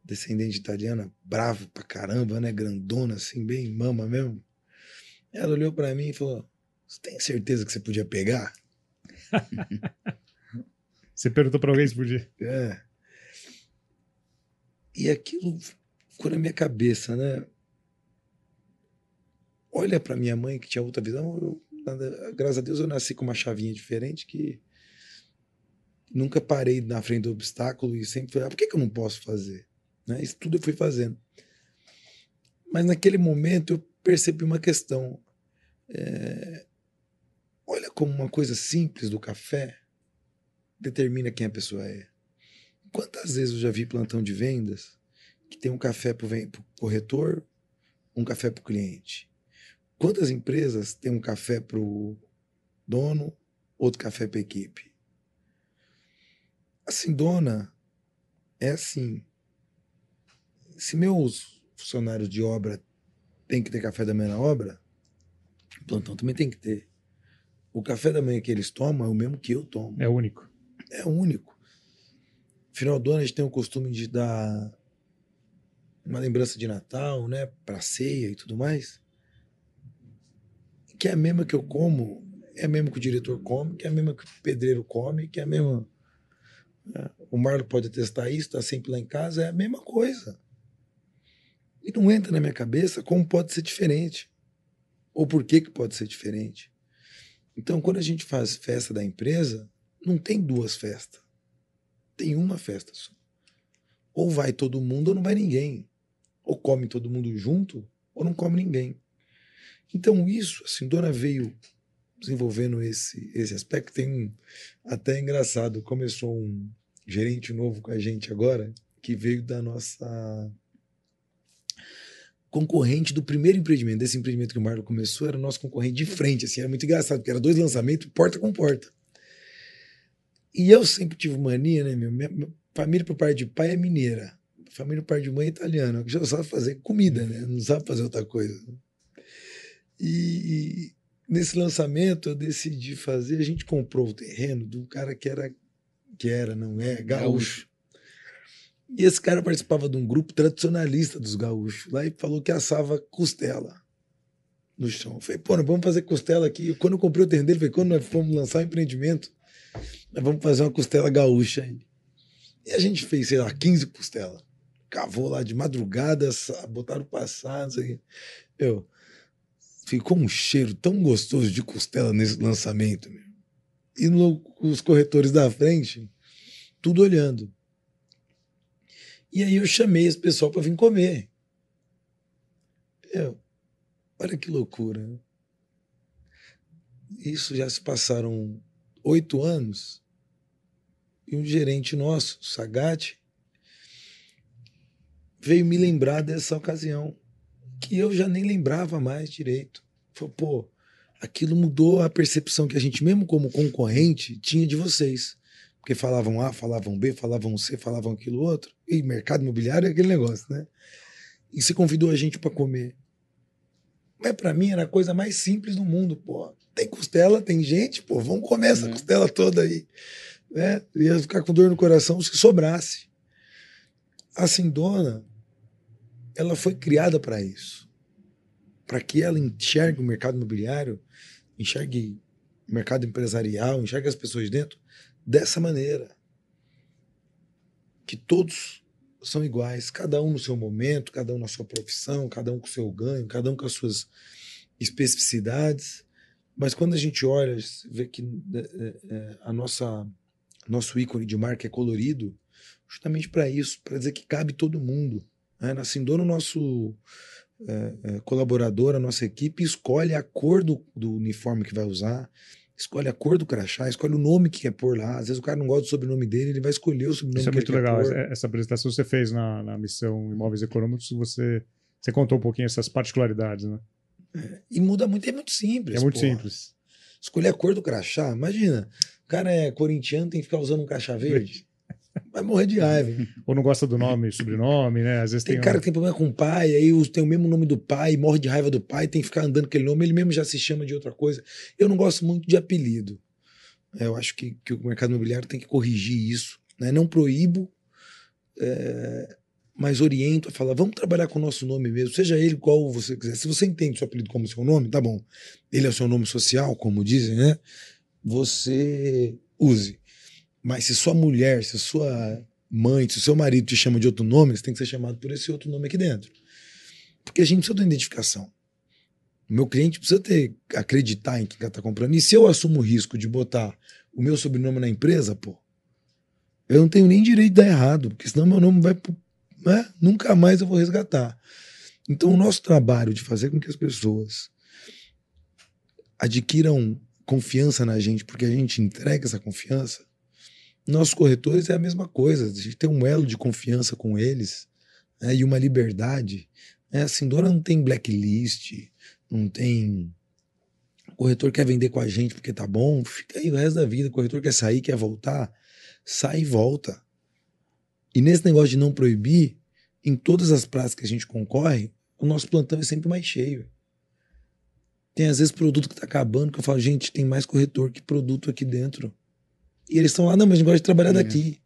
descendente italiana, bravo pra caramba, né? Grandona, assim, bem mama mesmo. Ela olhou para mim e falou: Você tem certeza que você podia pegar? você perguntou para alguém se podia. É. E aquilo ficou na minha cabeça, né? Olha para minha mãe que tinha outra visão. Eu, graças a Deus eu nasci com uma chavinha diferente que nunca parei na frente do obstáculo e sempre falei: ah, por que, que eu não posso fazer? Né? Isso tudo eu fui fazendo. Mas naquele momento eu percebi uma questão. É, olha como uma coisa simples do café determina quem a pessoa é. Quantas vezes eu já vi plantão de vendas que tem um café para o corretor, um café para o cliente? Quantas empresas têm um café para o dono, outro café para a equipe? Assim, dona, é assim. Se meus funcionários de obra têm que ter café da manhã na obra, o plantão também tem que ter. O café da manhã que eles tomam é o mesmo que eu tomo. É único. É único. Final do ano a gente tem o costume de dar uma lembrança de Natal, né, para ceia e tudo mais. Que é a mesma que eu como, é a mesma que o diretor come, que é a mesma que o pedreiro come, que é a mesma. Né? O Marlon pode testar isso, está sempre lá em casa, é a mesma coisa. E não entra na minha cabeça como pode ser diferente. Ou por que, que pode ser diferente. Então, quando a gente faz festa da empresa, não tem duas festas. Tem uma festa só. Ou vai todo mundo ou não vai ninguém. Ou come todo mundo junto ou não come ninguém. Então, isso, assim, Dona veio desenvolvendo esse, esse aspecto. Tem um, até engraçado, começou um gerente novo com a gente agora, que veio da nossa concorrente do primeiro empreendimento. Desse empreendimento que o Marlon começou, era o nosso concorrente de frente. Assim, era muito engraçado, porque era dois lançamentos, porta com porta. E eu sempre tive mania, né, meu? Minha família por parte de pai é mineira. Família parte de mãe é italiana, que já sabe fazer comida, né? Não sabe fazer outra coisa. E, e nesse lançamento eu decidi fazer, a gente comprou o terreno de um cara que era que era, não é, gaúcho. E esse cara participava de um grupo tradicionalista dos gaúchos lá e falou que assava costela no chão. Eu falei, pô, nós vamos fazer costela aqui. Quando eu comprei o terreno dele, falei, quando nós fomos lançar o empreendimento, nós vamos fazer uma costela gaúcha aí. E a gente fez, sei lá, 15 costelas. Cavou lá de madrugada, botaram passar, não o ficou um cheiro tão gostoso de costela nesse lançamento. Meu. E no, os corretores da frente, tudo olhando. E aí eu chamei esse pessoal para vir comer. Eu, olha que loucura. Né? Isso já se passaram oito anos. E um gerente nosso, Sagat, veio me lembrar dessa ocasião, que eu já nem lembrava mais direito. Falou, pô, aquilo mudou a percepção que a gente, mesmo como concorrente, tinha de vocês. Porque falavam A, falavam B, falavam C, falavam aquilo outro. E mercado imobiliário é aquele negócio, né? E se convidou a gente para comer. Mas para mim era a coisa mais simples do mundo, pô. Tem costela, tem gente, pô, vamos comer essa uhum. costela toda aí. Né? Ia ficar com dor no coração se sobrasse. A Sindona, ela foi criada para isso. Para que ela enxergue o mercado imobiliário, enxergue o mercado empresarial, enxergue as pessoas dentro dessa maneira. Que todos são iguais, cada um no seu momento, cada um na sua profissão, cada um com o seu ganho, cada um com as suas especificidades. Mas quando a gente olha, vê que é, é, a nossa nosso ícone de marca é colorido, justamente para isso, para dizer que cabe todo mundo. Né? Na Sindona, o nosso é, é, colaborador, a nossa equipe, escolhe a cor do, do uniforme que vai usar, escolhe a cor do crachá, escolhe o nome que quer pôr lá. Às vezes o cara não gosta do sobrenome dele, ele vai escolher o sobrenome Isso é muito ele legal. Essa apresentação você fez na, na missão Imóveis Econômicos, você, você contou um pouquinho essas particularidades, né? E muda muito, é muito simples. É muito porra. simples. Escolher a cor do crachá, imagina. O cara é corintiano, tem que ficar usando um crachá verde. Vai morrer de raiva. Ou não gosta do nome, sobrenome, né? Às vezes Tem tem, cara um- que tem problema com o pai, aí tem o mesmo nome do pai, morre de raiva do pai, tem que ficar andando com aquele nome, ele mesmo já se chama de outra coisa. Eu não gosto muito de apelido. É, Eu acho que, que o mercado imobiliário tem que corrigir isso. Né? Não proíbo, é, mas oriento a falar, vamos trabalhar com o nosso nome mesmo, seja ele qual você quiser. Se você entende seu apelido como seu nome, tá bom. Ele é o seu nome social, como dizem, né? Você use. Mas se sua mulher, se sua mãe, se o seu marido te chama de outro nome, você tem que ser chamado por esse outro nome aqui dentro. Porque a gente precisa de uma identificação. O meu cliente precisa ter, acreditar em quem está comprando. E se eu assumo o risco de botar o meu sobrenome na empresa, pô, eu não tenho nem direito de dar errado, porque senão meu nome vai. Né? Nunca mais eu vou resgatar. Então, o nosso trabalho de fazer com que as pessoas adquiram confiança na gente, porque a gente entrega essa confiança, nossos corretores é a mesma coisa. A gente tem um elo de confiança com eles né, e uma liberdade. Né? A Sindora não tem blacklist, não tem. O corretor quer vender com a gente porque tá bom, fica aí o resto da vida. O corretor quer sair, quer voltar, sai e volta. E nesse negócio de não proibir, em todas as praças que a gente concorre, o nosso plantão é sempre mais cheio. Tem às vezes produto que tá acabando, que eu falo, gente, tem mais corretor que produto aqui dentro. E eles estão lá, não, mas a gente gosta de trabalhar É. daqui.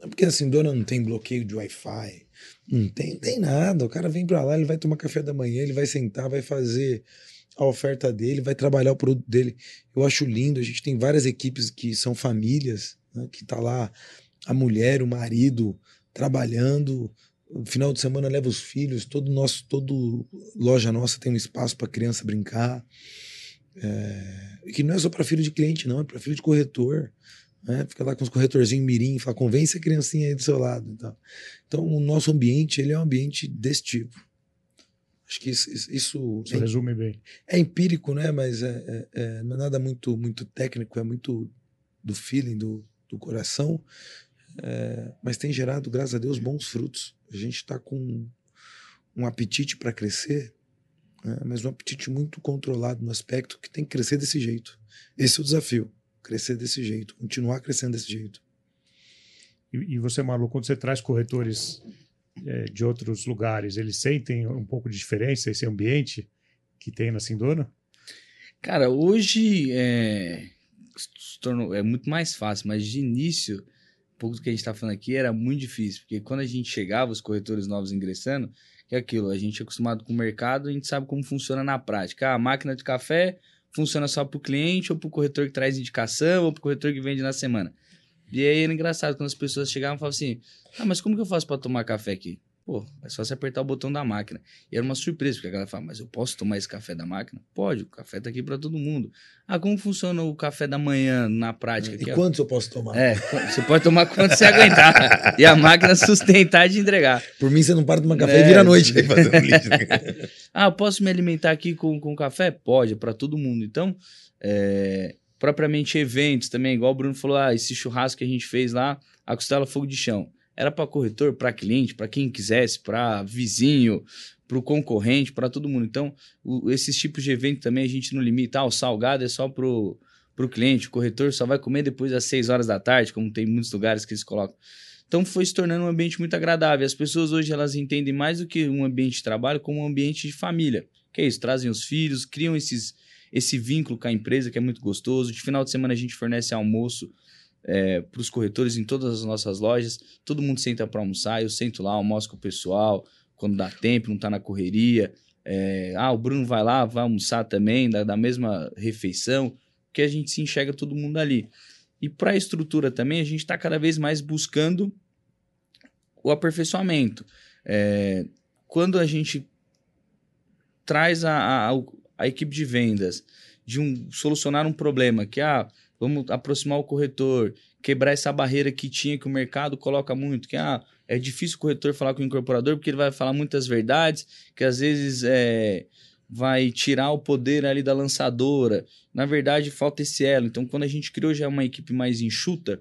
É Porque assim, dona não tem bloqueio de Wi-Fi, não tem, tem nada. O cara vem pra lá, ele vai tomar café da manhã, ele vai sentar, vai fazer a oferta dele, vai trabalhar o produto dele. Eu acho lindo, a gente tem várias equipes que são famílias, né, que tá lá a mulher, o marido trabalhando, no final de semana leva os filhos, todo nosso, todo loja nossa tem um espaço para criança brincar. É, que não é só para filho de cliente, não, é para filho de corretor. Né? Fica lá com os corretorzinhos mirim, fala, convence a criancinha aí do seu lado. Então, então o nosso ambiente ele é um ambiente desse tipo. Acho que isso, isso- Isso resume bem. é empírico, né? Mas é, é- é- não é nada muito, muito técnico, é muito do feeling, do, do coração. É, mas tem gerado, graças a Deus, bons frutos. A gente está com um apetite para crescer, né? mas um apetite muito controlado no aspecto que tem que crescer desse jeito. Esse é o desafio. Crescer desse jeito, continuar crescendo desse jeito. E, e você, Marlon, quando você traz corretores eh, de outros lugares, eles sentem um pouco de diferença esse ambiente que tem na Sindona? Cara, hoje é, se tornou, é muito mais fácil, mas de início, um pouco do que a gente está falando aqui era muito difícil, porque quando a gente chegava, os corretores novos ingressando, que é aquilo, a gente é acostumado com o mercado, a gente sabe como funciona na prática. Ah, a máquina de café funciona só para o cliente, ou para o corretor que traz indicação, ou para o corretor que vende na semana. E aí era engraçado, quando as pessoas chegavam e falavam assim, ah, mas como que eu faço para tomar café aqui? Pô, é só você apertar o botão da máquina. E era uma surpresa, porque a galera fala, mas eu posso tomar esse café da máquina? Pode, o café tá aqui para todo mundo. Ah, como funciona o café da manhã na prática? E quantos eu posso tomar? É, você pode tomar quanto você aguentar. e a máquina sustentar de entregar. Por mim, você não para de tomar café É. e vira a noite aí fazendo lixo. Ah, eu posso me alimentar aqui com, com café? Pode, é para todo mundo. Então, é, propriamente eventos também, igual o Bruno falou, ah, esse churrasco que a gente fez lá, a costela fogo de chão. Era para corretor, para cliente, para quem quisesse, para vizinho, para o concorrente, para todo mundo. Então, o- esses tipos de evento também a gente não limita. Ah, o salgado é só pro, pro cliente, o corretor só vai comer depois das 6 horas da tarde, como tem muitos lugares que eles colocam. Então foi se tornando um ambiente muito agradável. As pessoas hoje elas entendem mais do que um ambiente de trabalho como um ambiente de família. Que é isso, trazem os filhos, criam esses, esse vínculo com a empresa que é muito gostoso. De final de semana a gente fornece almoço para os corretores em todas as nossas lojas. Todo mundo senta para almoçar, eu sento lá, almoço com o pessoal, quando dá tempo, não está na correria. É, ah, o Bruno vai lá, vai almoçar também, da, da mesma refeição, que a gente se enxerga todo mundo ali. E para a estrutura também, a gente está cada vez mais buscando o aperfeiçoamento. É, quando a gente traz a, a, a equipe de vendas de um, solucionar um problema, que ah, vamos aproximar o corretor, quebrar essa barreira que tinha que o mercado coloca muito, que ah, é difícil o corretor falar com o incorporador porque ele vai falar muitas verdades, que às vezes é, vai tirar o poder ali da lançadora. Na verdade, falta esse elo. Então, quando a gente criou já uma equipe mais enxuta,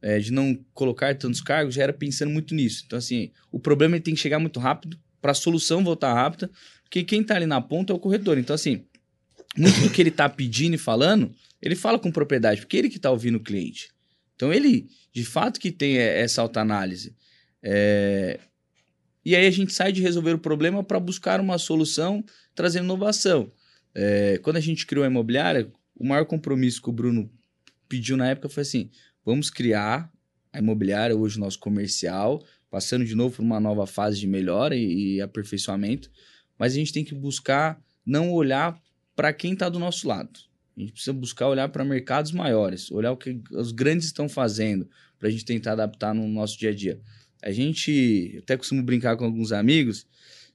é, de não colocar tantos cargos, já era pensando muito nisso. Então, assim, o problema é tem que chegar muito rápido para a solução voltar rápida, porque quem está ali na ponta é o corretor. Então, assim, muito do que ele está pedindo e falando, ele fala com propriedade, porque ele que está ouvindo o cliente. Então, ele, de fato, que tem essa autoanálise. É... E aí a gente sai de resolver o problema para buscar uma solução trazendo inovação. É... Quando a gente criou a imobiliária, o maior compromisso que o Bruno pediu na época foi assim: vamos criar a imobiliária, hoje o nosso comercial, passando de novo por uma nova fase de melhora e, e aperfeiçoamento, mas a gente tem que buscar não olhar para quem está do nosso lado. A gente precisa buscar olhar para mercados maiores, olhar o que os grandes estão fazendo para a gente tentar adaptar no nosso dia a dia. A gente até costumo brincar com alguns amigos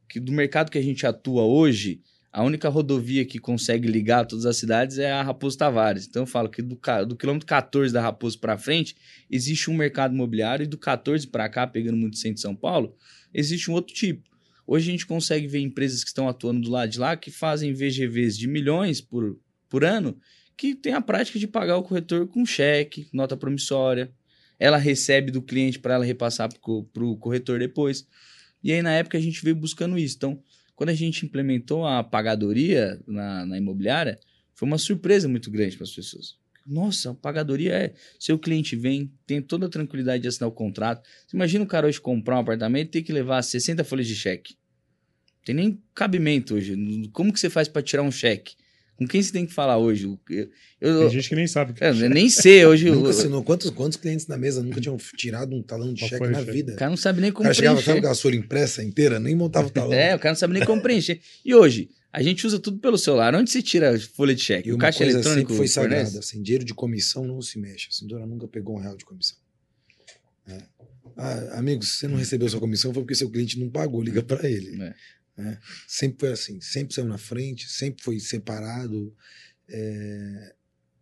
que do mercado que a gente atua hoje, a única rodovia que consegue ligar todas as cidades é a Raposo Tavares. Então eu falo que do, do quilômetro 14 da Raposo para frente, existe um mercado imobiliário e do 14 para cá, pegando muito centro de São Paulo, existe um outro tipo. Hoje a gente consegue ver empresas que estão atuando do lado de lá que fazem VGVs de milhões por, por ano, que tem a prática de pagar o corretor com cheque, nota promissória. Ela recebe do cliente para ela repassar para o corretor depois. E aí, na época, a gente veio buscando isso. Então, quando a gente implementou a pagadoria na, na imobiliária, foi uma surpresa muito grande para as pessoas. Nossa, a pagadoria é. Seu cliente vem, tem toda a tranquilidade de assinar o contrato. Você imagina o cara hoje comprar um apartamento e ter que levar 60 folhas de cheque. Tem nem cabimento hoje. Como que você faz para tirar um cheque? Com quem você tem que falar hoje? Eu, eu, tem gente que nem sabe. Que é, eu nem sei hoje. nunca assinou. Quantos, quantos clientes na mesa nunca tinham tirado um talão de cheque na vida? O cara não sabe nem como o cara preencher. chegava com a folha impressa inteira, nem montava o talão. é, o cara não sabe nem como preencher. E hoje, a gente usa tudo pelo celular. Onde se tira folha de cheque? E o caixa eletrônico foi sagrada. Assim, dinheiro de comissão não se mexe. A senhora nunca pegou um real de comissão. É. Ah, amigos, se você não recebeu sua comissão foi porque seu cliente não pagou. Liga para ele. É. É. Sempre foi assim. Sempre saiu na frente, sempre foi separado. É,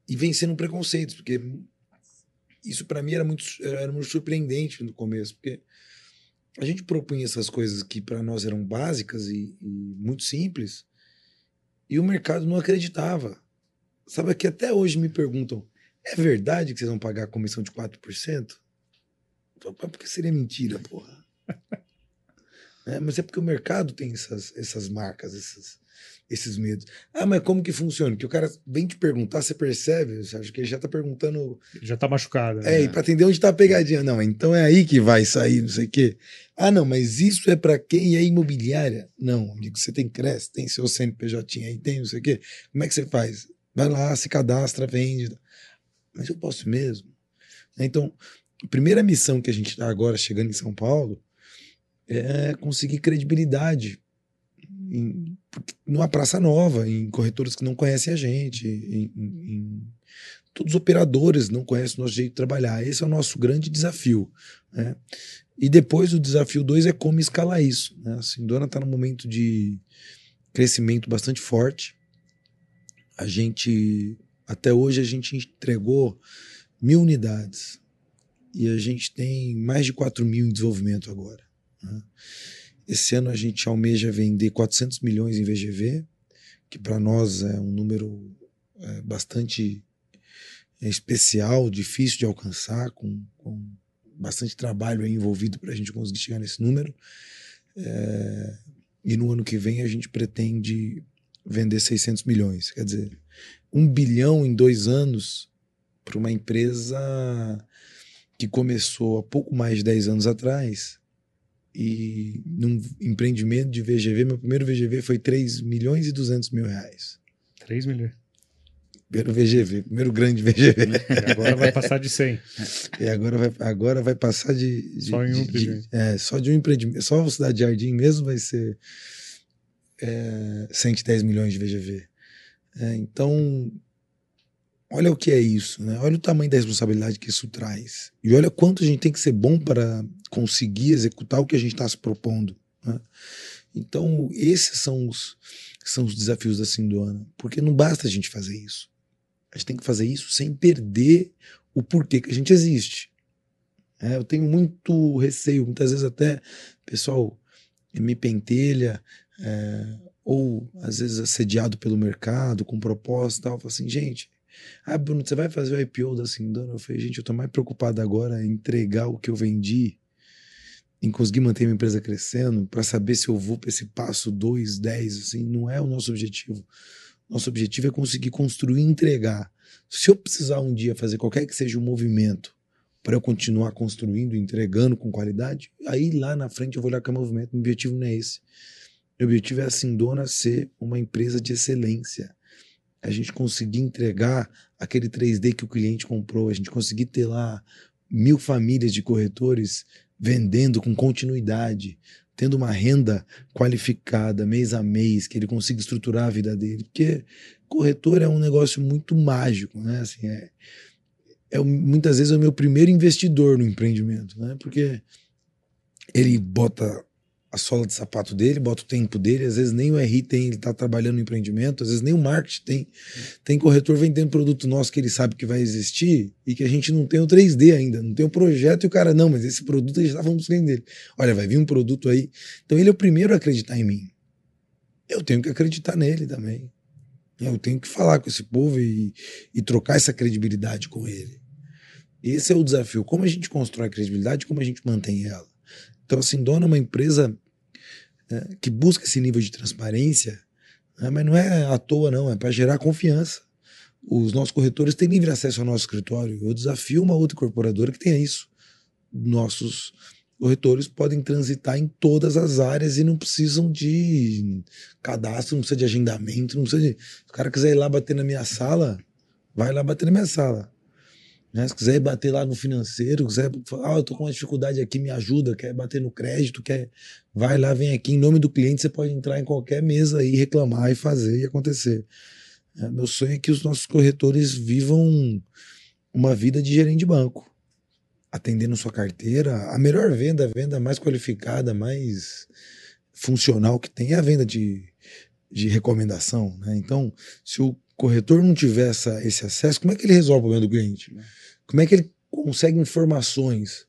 e vencendo preconceitos, porque isso para mim era muito, era muito surpreendente no começo, porque a gente propunha essas coisas que para nós eram básicas e, e, muito simples, e o mercado não acreditava. Sabe que até hoje me perguntam: é verdade que vocês vão pagar a comissão de 4%? Porque seria mentira, porra. É, mas é porque o mercado tem essas, essas marcas, essas, esses medos. Ah, mas como que funciona? Que o cara vem te perguntar, você percebe, você acha que ele já tá perguntando. Já tá machucado. Né? É, e pra entender onde tá a pegadinha. Não, então é aí que vai sair, não sei o quê. Ah, não, mas isso é para quem é imobiliária? Não, amigo, você tem crédito, tem seu CNPJ aí, tem não sei o quê. Como é que você faz? Vai lá, se cadastra, vende. Mas eu posso mesmo. Então, a primeira missão que a gente está agora chegando em São Paulo é conseguir credibilidade em, numa praça nova, em corretoras que não conhecem a gente, em, em, todos os operadores não conhecem o nosso jeito de trabalhar. Esse é o nosso grande desafio. Né? E depois o desafio 2 é como escalar isso. Né? A Sindona está num momento de crescimento bastante forte. A gente, até hoje, a gente entregou mil unidades. E a gente tem mais de 4 mil em desenvolvimento agora. Né? Esse ano a gente almeja vender 400 milhões em VGV, que para nós é um número é, bastante é, especial, difícil de alcançar, com, com bastante trabalho envolvido para a gente conseguir chegar nesse número. É, e no ano que vem a gente pretende vender 600 milhões. Quer dizer, um bilhão em dois anos para uma empresa que começou há pouco mais de 10 anos atrás e num empreendimento de VGV, meu primeiro VGV foi 3 milhões e 200 mil reais. 3 milhões. Primeiro VGV, primeiro grande VGV. E agora vai passar de 100. E agora vai, agora vai passar de. de só em um de, de, é, Só de um empreendimento. Só a Cidade Jardim mesmo vai ser é, 110 milhões de VGV. É, então, olha o que é isso, né? Olha o tamanho da responsabilidade que isso traz. E olha quanto a gente tem que ser bom para conseguir executar o que a gente está se propondo. Né? Então, esses são os, são os desafios da Sindona. Porque não basta a gente fazer isso. A gente tem que fazer isso sem perder o porquê que a gente existe. É, eu tenho muito receio, muitas vezes até pessoal me pentelha, é, ou às vezes assediado pelo mercado, com proposta e tal. Fala assim, gente, ah, Bruno, você vai fazer o IPO da Sindona? Eu falei, gente, eu tô mais preocupado agora em entregar o que eu vendi, em conseguir manter minha empresa crescendo, para saber se eu vou para esse passo 2, 10, assim, não é o nosso objetivo. Nosso objetivo é conseguir construir e entregar. Se eu precisar um dia fazer qualquer que seja o um movimento para eu continuar construindo, entregando com qualidade, aí lá na frente eu vou olhar que é movimento. Meu objetivo não é esse. Meu objetivo é a Sindona ser uma empresa de excelência. A gente conseguir entregar aquele 3D que o cliente comprou, a gente conseguir ter lá mil famílias de corretores vendendo com continuidade, tendo uma renda qualificada mês a mês, que ele consiga estruturar a vida dele. Porque corretor é um negócio muito mágico, né? Assim, é, é muitas vezes é o meu primeiro investidor no empreendimento, né? Porque ele bota a sola de sapato dele, bota o tempo dele, às vezes nem o RI tem, ele está trabalhando no empreendimento, às vezes nem o marketing tem. Tem corretor vendendo produto nosso que ele sabe que vai existir e que a gente não tem o 3D ainda, não tem o projeto e o cara, não, mas esse produto a gente estava buscando dele. Olha, vai vir um produto aí. Então ele é o primeiro a acreditar em mim. Eu tenho que acreditar nele também. Eu tenho que falar com esse povo e, e trocar essa credibilidade com ele. Esse é o desafio. Como a gente constrói a credibilidade, como a gente mantém ela. Então, assim, Dona é uma empresa é, que busca esse nível de transparência, né, mas não é à toa, não, é para gerar confiança. Os nossos corretores têm livre acesso ao nosso escritório. Eu desafio uma outra incorporadora que tenha isso. Nossos corretores podem transitar em todas as áreas e não precisam de cadastro, não precisa de agendamento, não precisa de. Se o cara quiser ir lá bater na minha sala, vai lá bater na minha sala. Né? Se quiser bater lá no financeiro, quiser falar, ah, eu tô com uma dificuldade aqui, me ajuda, quer bater no crédito, quer. Vai lá, vem aqui, em nome do cliente, você pode entrar em qualquer mesa e reclamar e fazer e acontecer. É, meu sonho é que os nossos corretores vivam uma vida de gerente de banco atendendo sua carteira, a melhor venda, a venda mais qualificada, mais funcional que tem é a venda de, de recomendação. Né? Então, se o corretor não tiver essa, esse acesso, como é que ele resolve o problema do cliente? Como é que ele consegue informações?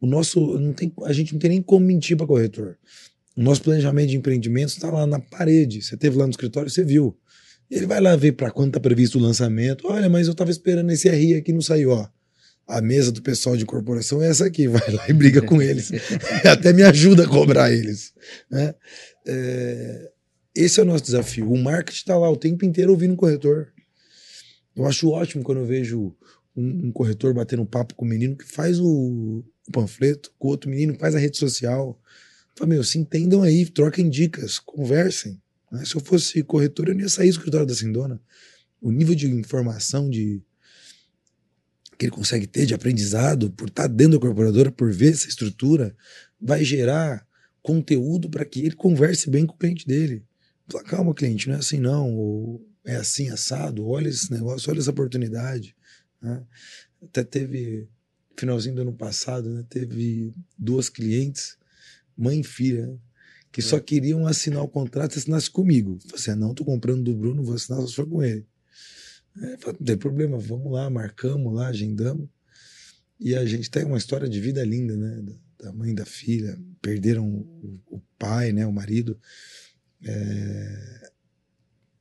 O nosso não tem, a gente não tem nem como mentir para corretor. O nosso planejamento de empreendimentos está lá na parede. Você teve lá no escritório, você viu. Ele vai lá ver para quando está previsto o lançamento. Olha, mas eu estava esperando esse RI aqui não saiu, ó a mesa do pessoal de corporação é essa aqui, vai lá e briga com eles. Até me ajuda a cobrar eles. Né? É, esse é o nosso desafio. O marketing está lá o tempo inteiro ouvindo o corretor. Eu acho ótimo quando eu vejo um, um corretor batendo um papo com o menino que faz o, o panfleto, com o outro menino que faz a rede social. Fala, meu, se entendam aí, troquem dicas, conversem. Né? Se eu fosse corretor, eu não ia sair do escritório da Sindona. O nível de informação, de, que ele consegue ter de aprendizado por estar dentro da corporadora, por ver essa estrutura, vai gerar conteúdo para que ele converse bem com o cliente dele. Fala, calma, cliente, não é assim não, ou é assim assado, olha esse negócio, olha essa oportunidade. Né? Até teve, finalzinho do ano passado, né, teve duas clientes, mãe e filha, né, que é. só queriam assinar o contrato se assinasse comigo. Falei assim, ah, não, tô comprando do Bruno, vou assinar só com ele. É, não tem problema, vamos lá, marcamos lá, agendamos. E a gente tem uma história de vida linda, né? Da, da mãe da filha, perderam o, o, pai, né? O marido, é,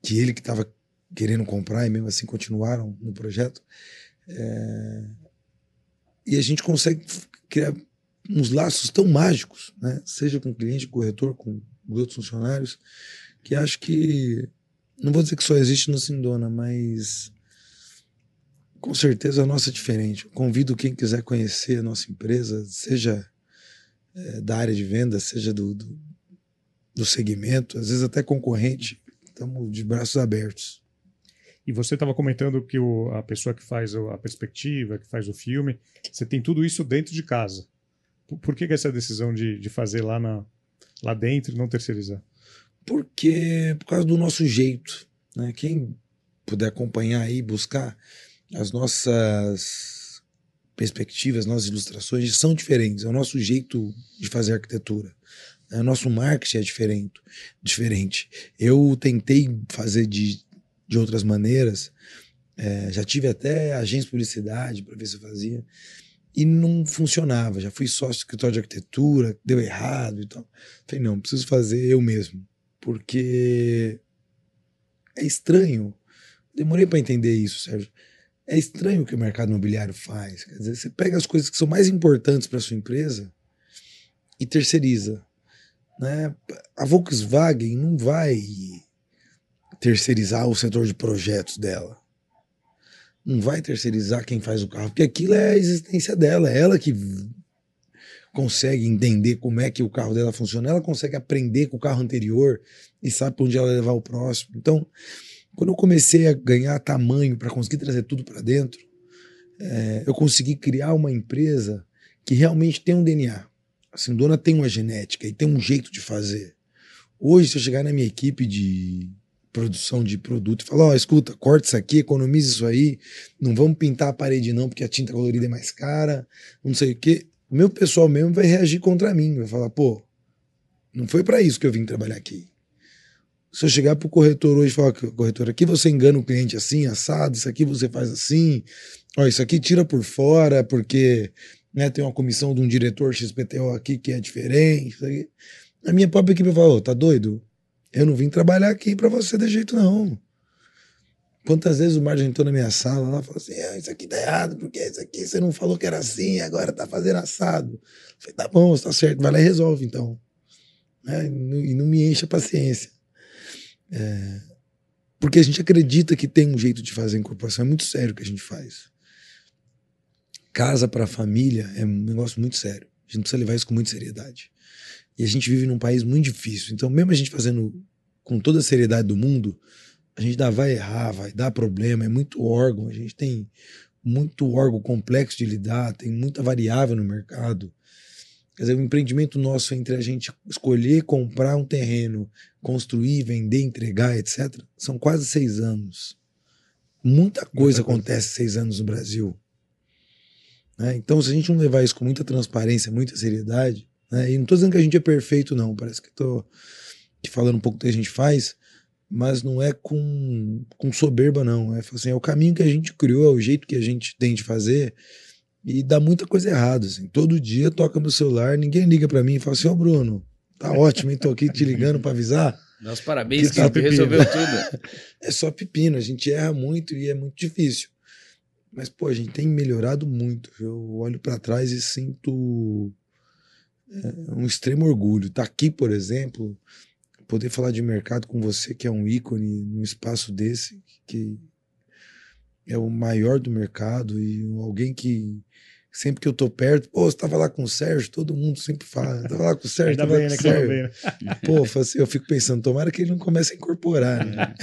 que ele que estava querendo comprar e mesmo assim continuaram no projeto. É, e a gente consegue criar uns laços tão mágicos, né? Seja com cliente, corretor, com os outros funcionários, que acho que não vou dizer que só existe no Sindona, mas com certeza a nossa é diferente. convido quem quiser conhecer a nossa empresa, seja é, da área de venda, seja do, do, do segmento, às vezes até concorrente, estamos de braços abertos. E você estava comentando que o, a pessoa que faz a perspectiva, que faz o filme, você tem tudo isso dentro de casa. Por, por que, que essa decisão de, de fazer lá, na, lá dentro e não terceirizar? porque por causa do nosso jeito. Né? Quem puder acompanhar aí, buscar as nossas perspectivas, nossas ilustrações são diferentes. É o nosso jeito de fazer arquitetura. É, o nosso marketing é diferente. diferente. Eu tentei fazer de, de outras maneiras É, já tive até agência de publicidade para ver se eu fazia. E não funcionava. Já fui sócio do escritório de arquitetura, deu errado e tal. Falei, não, preciso fazer eu mesmo. Porque é estranho. Demorei para entender isso, Sérgio. É estranho o que o mercado imobiliário faz. Quer dizer, você pega as coisas que são mais importantes para sua empresa e terceiriza. Né? A Volkswagen não vai terceirizar o setor de projetos dela. Não vai terceirizar quem faz o carro, porque aquilo é a existência dela, é ela que consegue entender como é que o carro dela funciona, ela consegue aprender com o carro anterior e sabe para onde ela levar o próximo. Então, quando eu comecei a ganhar tamanho para conseguir trazer tudo para dentro, é, eu consegui criar uma empresa que realmente tem um DNA. Assim, Dona tem uma genética e tem um jeito de fazer. Hoje, se eu chegar na minha equipe de produção de produto e falar, ó, oh, escuta, corta isso aqui, economiza isso aí, não vamos pintar a parede não, porque a tinta colorida é mais cara, não sei o quê. O meu pessoal mesmo vai reagir contra mim, vai falar, pô, não foi para isso que eu vim trabalhar aqui. Se eu chegar pro corretor hoje e falar, corretor, aqui você engana o cliente assim, assado, isso aqui você faz assim, ó, isso aqui tira por fora, porque né, tem uma comissão de um diretor XPTO aqui que é diferente. A minha própria equipe falou, tá doido? Eu não vim trabalhar aqui para você de jeito não. Quantas vezes o Margem entrou na minha sala lá e falou assim: ah, Isso aqui tá errado, porque isso aqui você não falou que era assim, agora tá fazendo assado. Eu falei: Tá bom, tá certo, vai lá e resolve então. Né? E não me encha a paciência. É, porque a gente acredita que tem um jeito de fazer incorporação, é muito sério o que a gente faz. Casa para família é um negócio muito sério. A gente precisa levar isso com muita seriedade. E a gente vive num país muito difícil. Então, mesmo a gente fazendo com toda a seriedade do mundo, a gente dá, vai errar, vai dar problema, é muito órgão, a gente tem muito órgão complexo de lidar, tem muita variável no mercado. Quer dizer, o empreendimento nosso entre a gente escolher comprar um terreno, construir, vender, entregar, etc., são quase seis anos. Muita coisa muita acontece coisa. seis anos no Brasil. Né? Então, se a gente não levar isso com muita transparência, muita seriedade, né? E não estou dizendo que a gente é perfeito, não. Parece que estou falando um pouco do que a gente faz, mas não é com, com soberba, não. É, assim, é o caminho que a gente criou, é o jeito que a gente tem de fazer. E dá muita coisa errada. Assim. Todo dia toca meu celular, ninguém liga para mim e fala assim: Ô oh, Bruno, tá ótimo, hein? Tô aqui te ligando para avisar. Nossa, parabéns, que, que resolveu tudo. é só pepino, a gente erra muito e é muito difícil. Mas, pô, a gente tem melhorado muito. Eu olho para trás e sinto um extremo orgulho. Estar tá aqui, por exemplo, poder falar de mercado com você, que é um ícone num espaço desse, que é o maior do mercado e alguém que sempre que eu tô perto, pô, você tava lá com o Sérgio, todo mundo sempre fala, tava lá com o Sérgio, tava bem, lá com o Sérgio. Bem, né? Pô, assim, eu fico pensando, tomara que ele não comece a incorporar, né?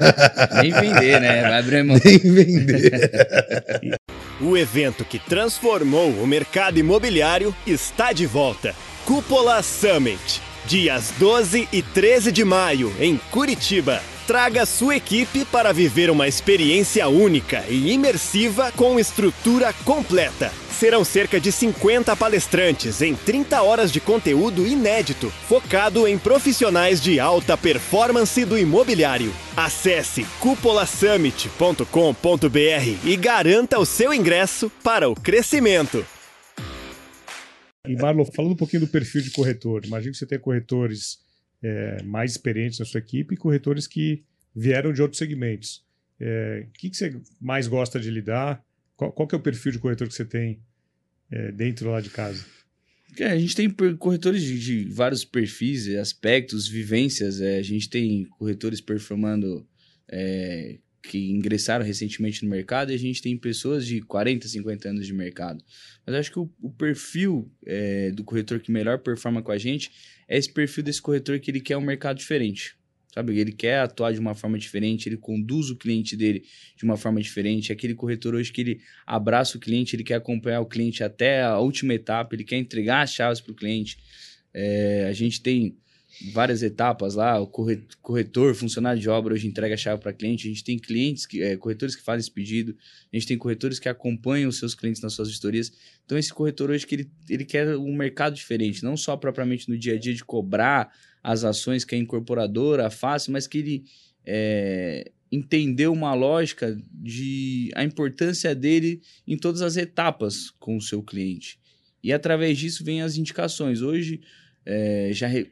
Nem vender, né? Vai abrir mão. Nem vender. O evento que transformou o mercado imobiliário está de volta. Cúpula Summit, dias 12 e 13 de maio, em Curitiba. Traga sua equipe para viver uma experiência única e imersiva com estrutura completa serão cerca de 50 palestrantes em 30 horas de conteúdo inédito, focado em profissionais de alta performance do imobiliário. Acesse cupolasummit.com.br e garanta o seu ingresso para o crescimento. E Marlon, falando um pouquinho do perfil de corretor, imagina que você tem corretores é, mais experientes na sua equipe e corretores que vieram de outros segmentos. É, o que, que você mais gosta de lidar? Qual, qual é o perfil de corretor que você tem é, dentro lá de casa? É, a gente tem corretores de, de, vários perfis, aspectos, vivências. É, a gente tem corretores performando é, que ingressaram recentemente no mercado e a gente tem pessoas de 40, 50 anos de mercado. Mas acho que o, o perfil é, do corretor que melhor performa com a gente é esse perfil desse corretor que ele quer um mercado diferente. Sabe? Ele quer atuar de uma forma diferente, ele conduz o cliente dele de uma forma diferente. Aquele corretor hoje que ele abraça o cliente, ele quer acompanhar o cliente até a última etapa, ele quer entregar as chaves para o cliente. É, a gente tem várias etapas lá, o corretor, funcionário de obra hoje entrega a chave para cliente, a gente tem clientes, que, é, corretores que fazem esse pedido, a gente tem corretores que acompanham os seus clientes nas suas vistorias. Então esse corretor hoje que ele, ele quer um mercado diferente, não só propriamente no dia a dia de cobrar as ações que a incorporadora faz, mas que ele é, entender uma lógica de a importância dele em todas as etapas com o seu cliente. E através disso vem as indicações. Hoje é, já re,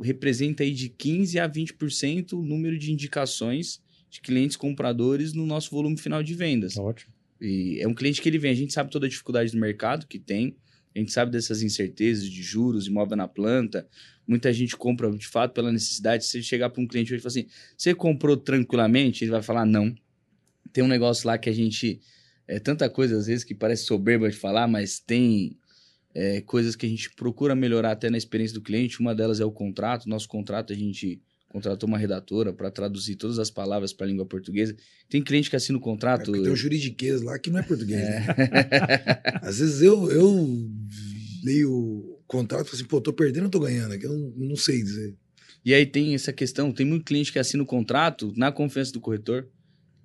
representa aí de 15 a 20% o número de indicações de clientes compradores no nosso volume final de vendas. Ótimo. E é um cliente que ele vem, a gente sabe toda a dificuldade do mercado que tem, a gente sabe dessas incertezas de juros, imóvel na planta. Muita gente compra de fato pela necessidade. Se você chegar para um cliente hoje e falar assim: você comprou tranquilamente? Ele vai falar não. Tem um negócio lá que a gente. É tanta coisa às vezes que parece soberba de falar, mas tem é, coisas que a gente procura melhorar até na experiência do cliente. Uma delas é o contrato. Nosso contrato a gente contratou uma redatora para traduzir todas as palavras para a língua portuguesa. Tem cliente que assina o contrato. É tem um juridiquês lá que não é português. É. Né? Às vezes eu, eu leio o contrato e falo assim, pô, tô perdendo ou tô ganhando? Eu não, não sei dizer. E aí tem essa questão, tem muito cliente que assina o contrato na confiança do corretor.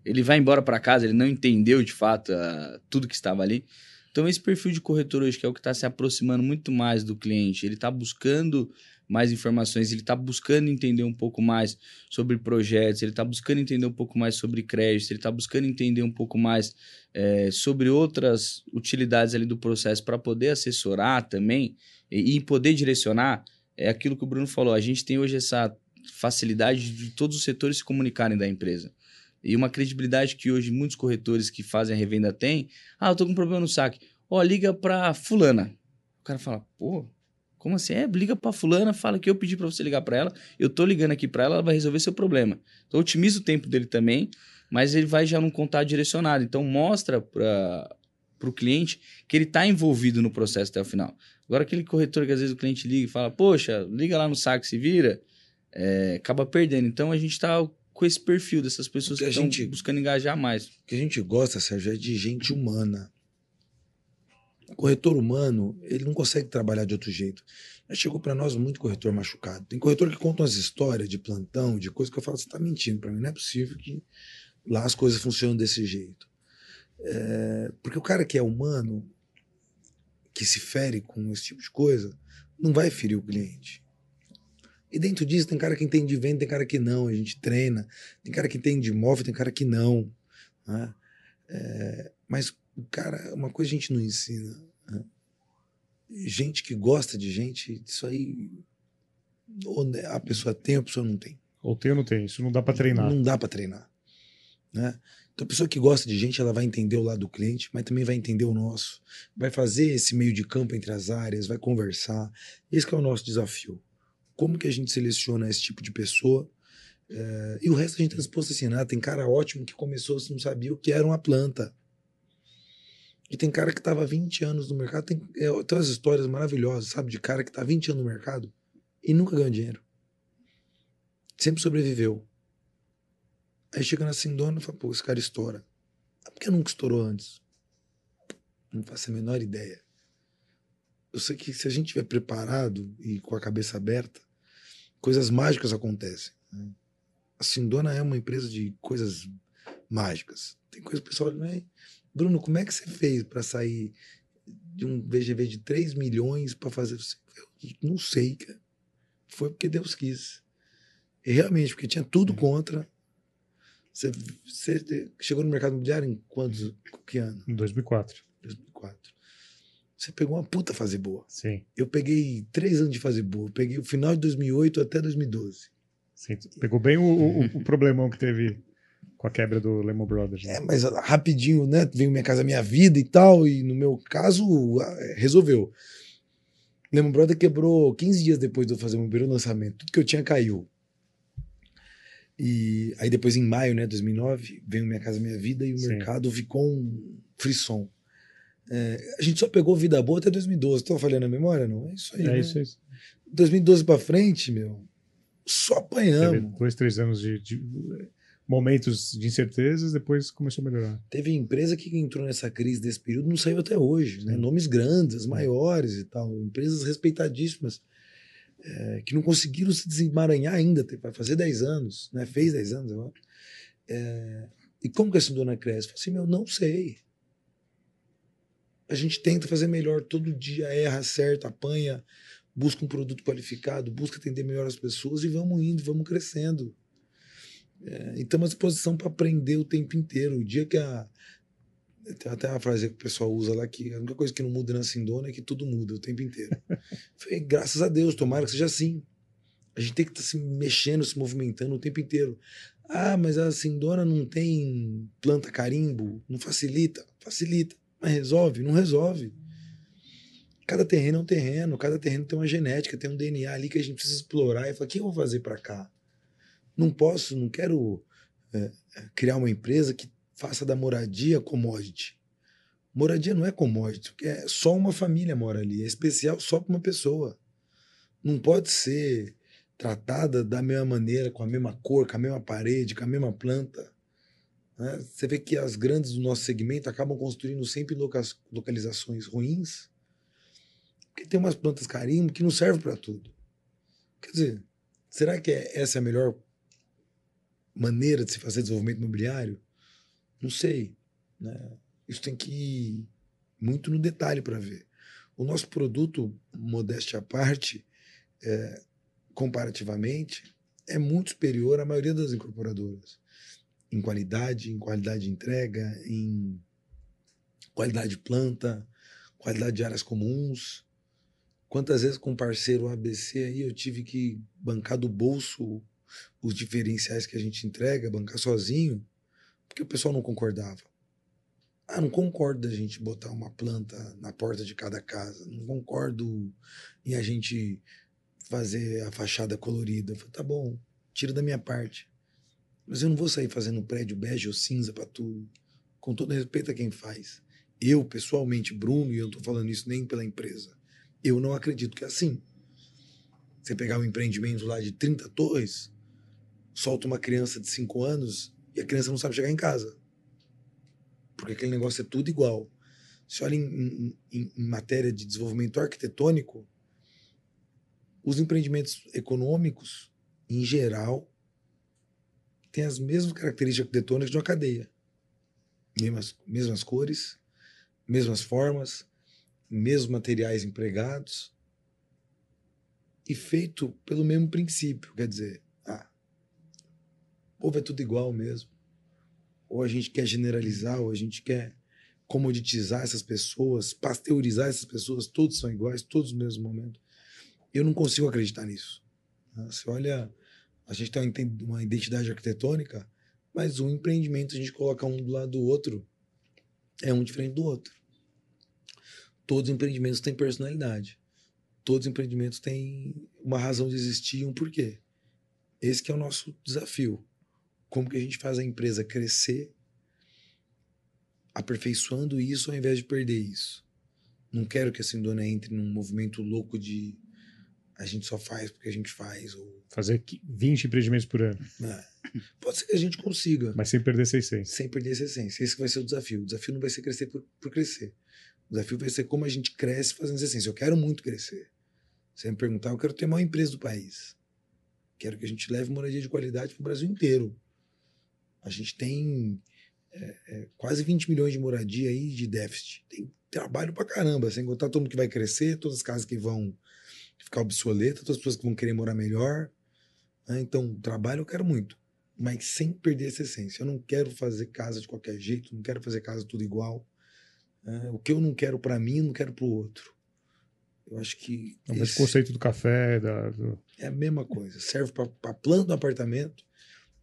Ele vai embora para casa, ele não entendeu de fato uh, tudo que estava ali. Então, esse perfil de corretor hoje, que é o que está se aproximando muito mais do cliente, ele está buscando mais informações, ele está buscando entender um pouco mais sobre projetos, ele está buscando entender um pouco mais sobre crédito, ele está buscando entender um pouco mais é, sobre outras utilidades ali do processo para poder assessorar também e, e poder direcionar. É aquilo que o Bruno falou, a gente tem hoje essa facilidade de todos os setores se comunicarem da empresa. E uma credibilidade que hoje muitos corretores que fazem a revenda têm. Ah, eu tô com um problema no saque. Ó, oh, liga para fulana. O cara fala, pô, como assim? É, liga para fulana, fala que eu pedi para você ligar para ela, eu tô ligando aqui para ela, ela vai resolver seu problema. Então otimiza o tempo dele também, mas ele vai já num contato direcionado. Então mostra para o cliente que ele está envolvido no processo até o final. Agora aquele corretor que às vezes o cliente liga e fala, poxa, liga lá no saco se vira, é, acaba perdendo. Então a gente está com esse perfil dessas pessoas que, que estão buscando engajar mais. O que a gente gosta, Sérgio, é de gente humana. O corretor humano, ele não consegue trabalhar de outro jeito. Já chegou para nós muito corretor machucado. Tem corretor que conta umas histórias de plantão, de coisas que eu falo, você está mentindo para mim. Não é possível que lá as coisas funcionam desse jeito. É, porque o cara que é humano, que se fere com esse tipo de coisa, não vai ferir o cliente. E dentro disso tem cara que entende de venda, tem cara que não. A gente treina. Tem cara que entende de imóvel, tem cara que não. Né? É, mas Cara, uma coisa a gente não ensina. Né? Gente que gosta de gente, isso aí. Ou a pessoa tem, ou a pessoa não tem. Ou tem ou não tem, isso não dá para treinar. Não dá para treinar. Né? Então, a pessoa que gosta de gente, ela vai entender o lado do cliente, mas também vai entender o nosso. Vai fazer esse meio de campo entre as áreas, vai conversar. Esse é o nosso desafio. Como que a gente seleciona esse tipo de pessoa? É, e o resto a gente está disposto a ensinar. Tem cara ótimo que começou, você não sabia o que era uma planta. E tem cara que estava 20 anos no mercado. Tem, é, tem umas histórias maravilhosas, sabe? De cara que está 20 anos no mercado e nunca ganhou dinheiro. Sempre sobreviveu. Aí chega na Sindona e fala, pô, esse cara estoura. Ah, por que nunca estourou antes? Não faço a menor ideia. Eu sei que se a gente estiver preparado e com a cabeça aberta, coisas mágicas acontecem. Né? A Sindona é uma empresa de coisas mágicas. Tem coisa que o pessoal olha, Bruno, como é que você fez para sair de um VGV de 3 milhões para fazer. Eu não sei, cara. Foi porque Deus quis. E realmente, porque tinha tudo contra. Você, você chegou no mercado imobiliário em quantos que ano? Em 2004. 2004. Você pegou uma puta fase boa. Sim. Eu peguei três anos de fase boa. Eu peguei o final de 2008 até 2012. Sim, pegou bem o, o, o problemão que teve com a quebra do Lehman Brothers. Né? É, mas rapidinho, né? Veio Minha Casa Minha Vida e tal, e no meu caso, resolveu. Lehman Brothers quebrou 15 dias depois de eu fazer o meu primeiro lançamento. Tudo que eu tinha caiu. E aí depois, em maio, né, 2009, veio Minha Casa Minha Vida e o Sim. mercado ficou um frisson. É, a gente só pegou vida boa até 2012. Estou falhando a memória? Não? É isso aí. É né? isso, é isso. 2012 para frente, meu, só apanhamos. Teve dois, três anos de, de momentos de incertezas, depois começou a melhorar. Teve empresa que entrou nessa crise desse período não saiu até hoje, né? Nomes grandes, maiores e tal, empresas respeitadíssimas é, que não conseguiram se desemaranhar ainda, vai fazer 10 anos, né? Fez 10 anos agora. É, e como que essa dona cresce? Eu falei assim, meu, não sei. A gente tenta fazer melhor todo dia, erra, acerta, apanha, busca um produto qualificado, busca atender melhor as pessoas e vamos indo, vamos crescendo. É, e estamos à disposição para aprender o tempo inteiro. O dia que a. Tem até uma frase que o pessoal usa lá que a única coisa que não muda na Sindona é que tudo muda o tempo inteiro. Falei, graças a Deus, tomara que seja assim. A gente tem que estar tá se mexendo, se movimentando o tempo inteiro. Ah, mas a Sindona não tem planta carimbo, não facilita. Facilita, mas resolve? Não resolve. Cada terreno é um terreno, cada terreno tem uma genética, tem um DNA ali que a gente precisa explorar e falar: o que eu vou fazer para cá? Não posso, não quero é, criar uma empresa que faça da moradia commodity. Moradia não é commodity, é só uma família mora ali, é especial só para uma pessoa. Não pode ser tratada da mesma maneira, com a mesma cor, com a mesma parede, com a mesma planta. Né? Você vê que as grandes do nosso segmento acabam construindo sempre localizações ruins, porque tem umas plantas carimbo que não servem para tudo. Quer dizer, será que é, essa é a melhor maneira de se fazer desenvolvimento imobiliário? Não sei. Né? Isso tem que ir muito no detalhe para ver. O nosso produto, modéstia à parte, é, comparativamente, é muito superior à maioria das incorporadoras. Em qualidade, em qualidade de entrega, em qualidade de planta, qualidade de áreas comuns. Quantas vezes com um parceiro ABC aí eu tive que bancar do bolso os diferenciais que a gente entrega, bancar sozinho, porque o pessoal não concordava. Ah, não concordo da gente botar uma planta na porta de cada casa. Não concordo em a gente fazer a fachada colorida. Eu falei, tá bom, tira da minha parte. Mas eu não vou sair fazendo prédio bege ou cinza para tudo. Com todo respeito a quem faz. Eu, pessoalmente, Bruno, e eu não tô falando isso nem pela empresa, eu não acredito que é assim. Você pegar um empreendimento lá de 30 torres, solta uma criança de 5 anos e a criança não sabe chegar em casa. Porque aquele negócio é tudo igual. Se olha em, em, em matéria de desenvolvimento arquitetônico, os empreendimentos econômicos, em geral, têm as mesmas características arquitetônicas de uma cadeia. Mesmas, mesmas cores, mesmas formas, mesmos materiais empregados e feito pelo mesmo princípio. Quer dizer, ou é tudo igual mesmo. Ou a gente quer generalizar, ou a gente quer comoditizar essas pessoas, pasteurizar essas pessoas, todos são iguais, todos no mesmo momento. Eu não consigo acreditar nisso. Você olha, a gente tem uma identidade arquitetônica, mas um empreendimento a gente coloca um do lado do outro, é um diferente do outro. Todos os empreendimentos têm personalidade. Todos os empreendimentos têm uma razão de existir e um porquê. Esse é o nosso desafio como que a gente faz a empresa crescer aperfeiçoando isso ao invés de perder isso. Não quero que a Sindona entre num movimento louco de a gente só faz porque a gente faz. Ou... Fazer 20 empreendimentos por ano. É. Pode ser que a gente consiga. Mas sem perder essa essência. Sem perder essa essência. Esse vai ser o desafio. O desafio não vai ser crescer por, por crescer. O desafio vai ser como a gente cresce fazendo essa essência. Eu quero muito crescer. Você me perguntar, eu quero ter a maior empresa do país. Quero que a gente leve moradia de qualidade para o Brasil inteiro. A gente tem é, é, quase 20 milhões de moradia aí de déficit. Tem trabalho pra caramba, sem contar todo mundo que vai crescer, todas as casas que vão ficar obsoletas, todas as pessoas que vão querer morar melhor. Né? Então, trabalho eu quero muito, mas sem perder essa essência. Eu não quero fazer casa de qualquer jeito, não quero fazer casa tudo igual. Né? O que eu não quero para mim, eu não quero para o outro. Eu acho que. Não, esse... o conceito do café. Da. É a mesma coisa. Serve para plano do apartamento.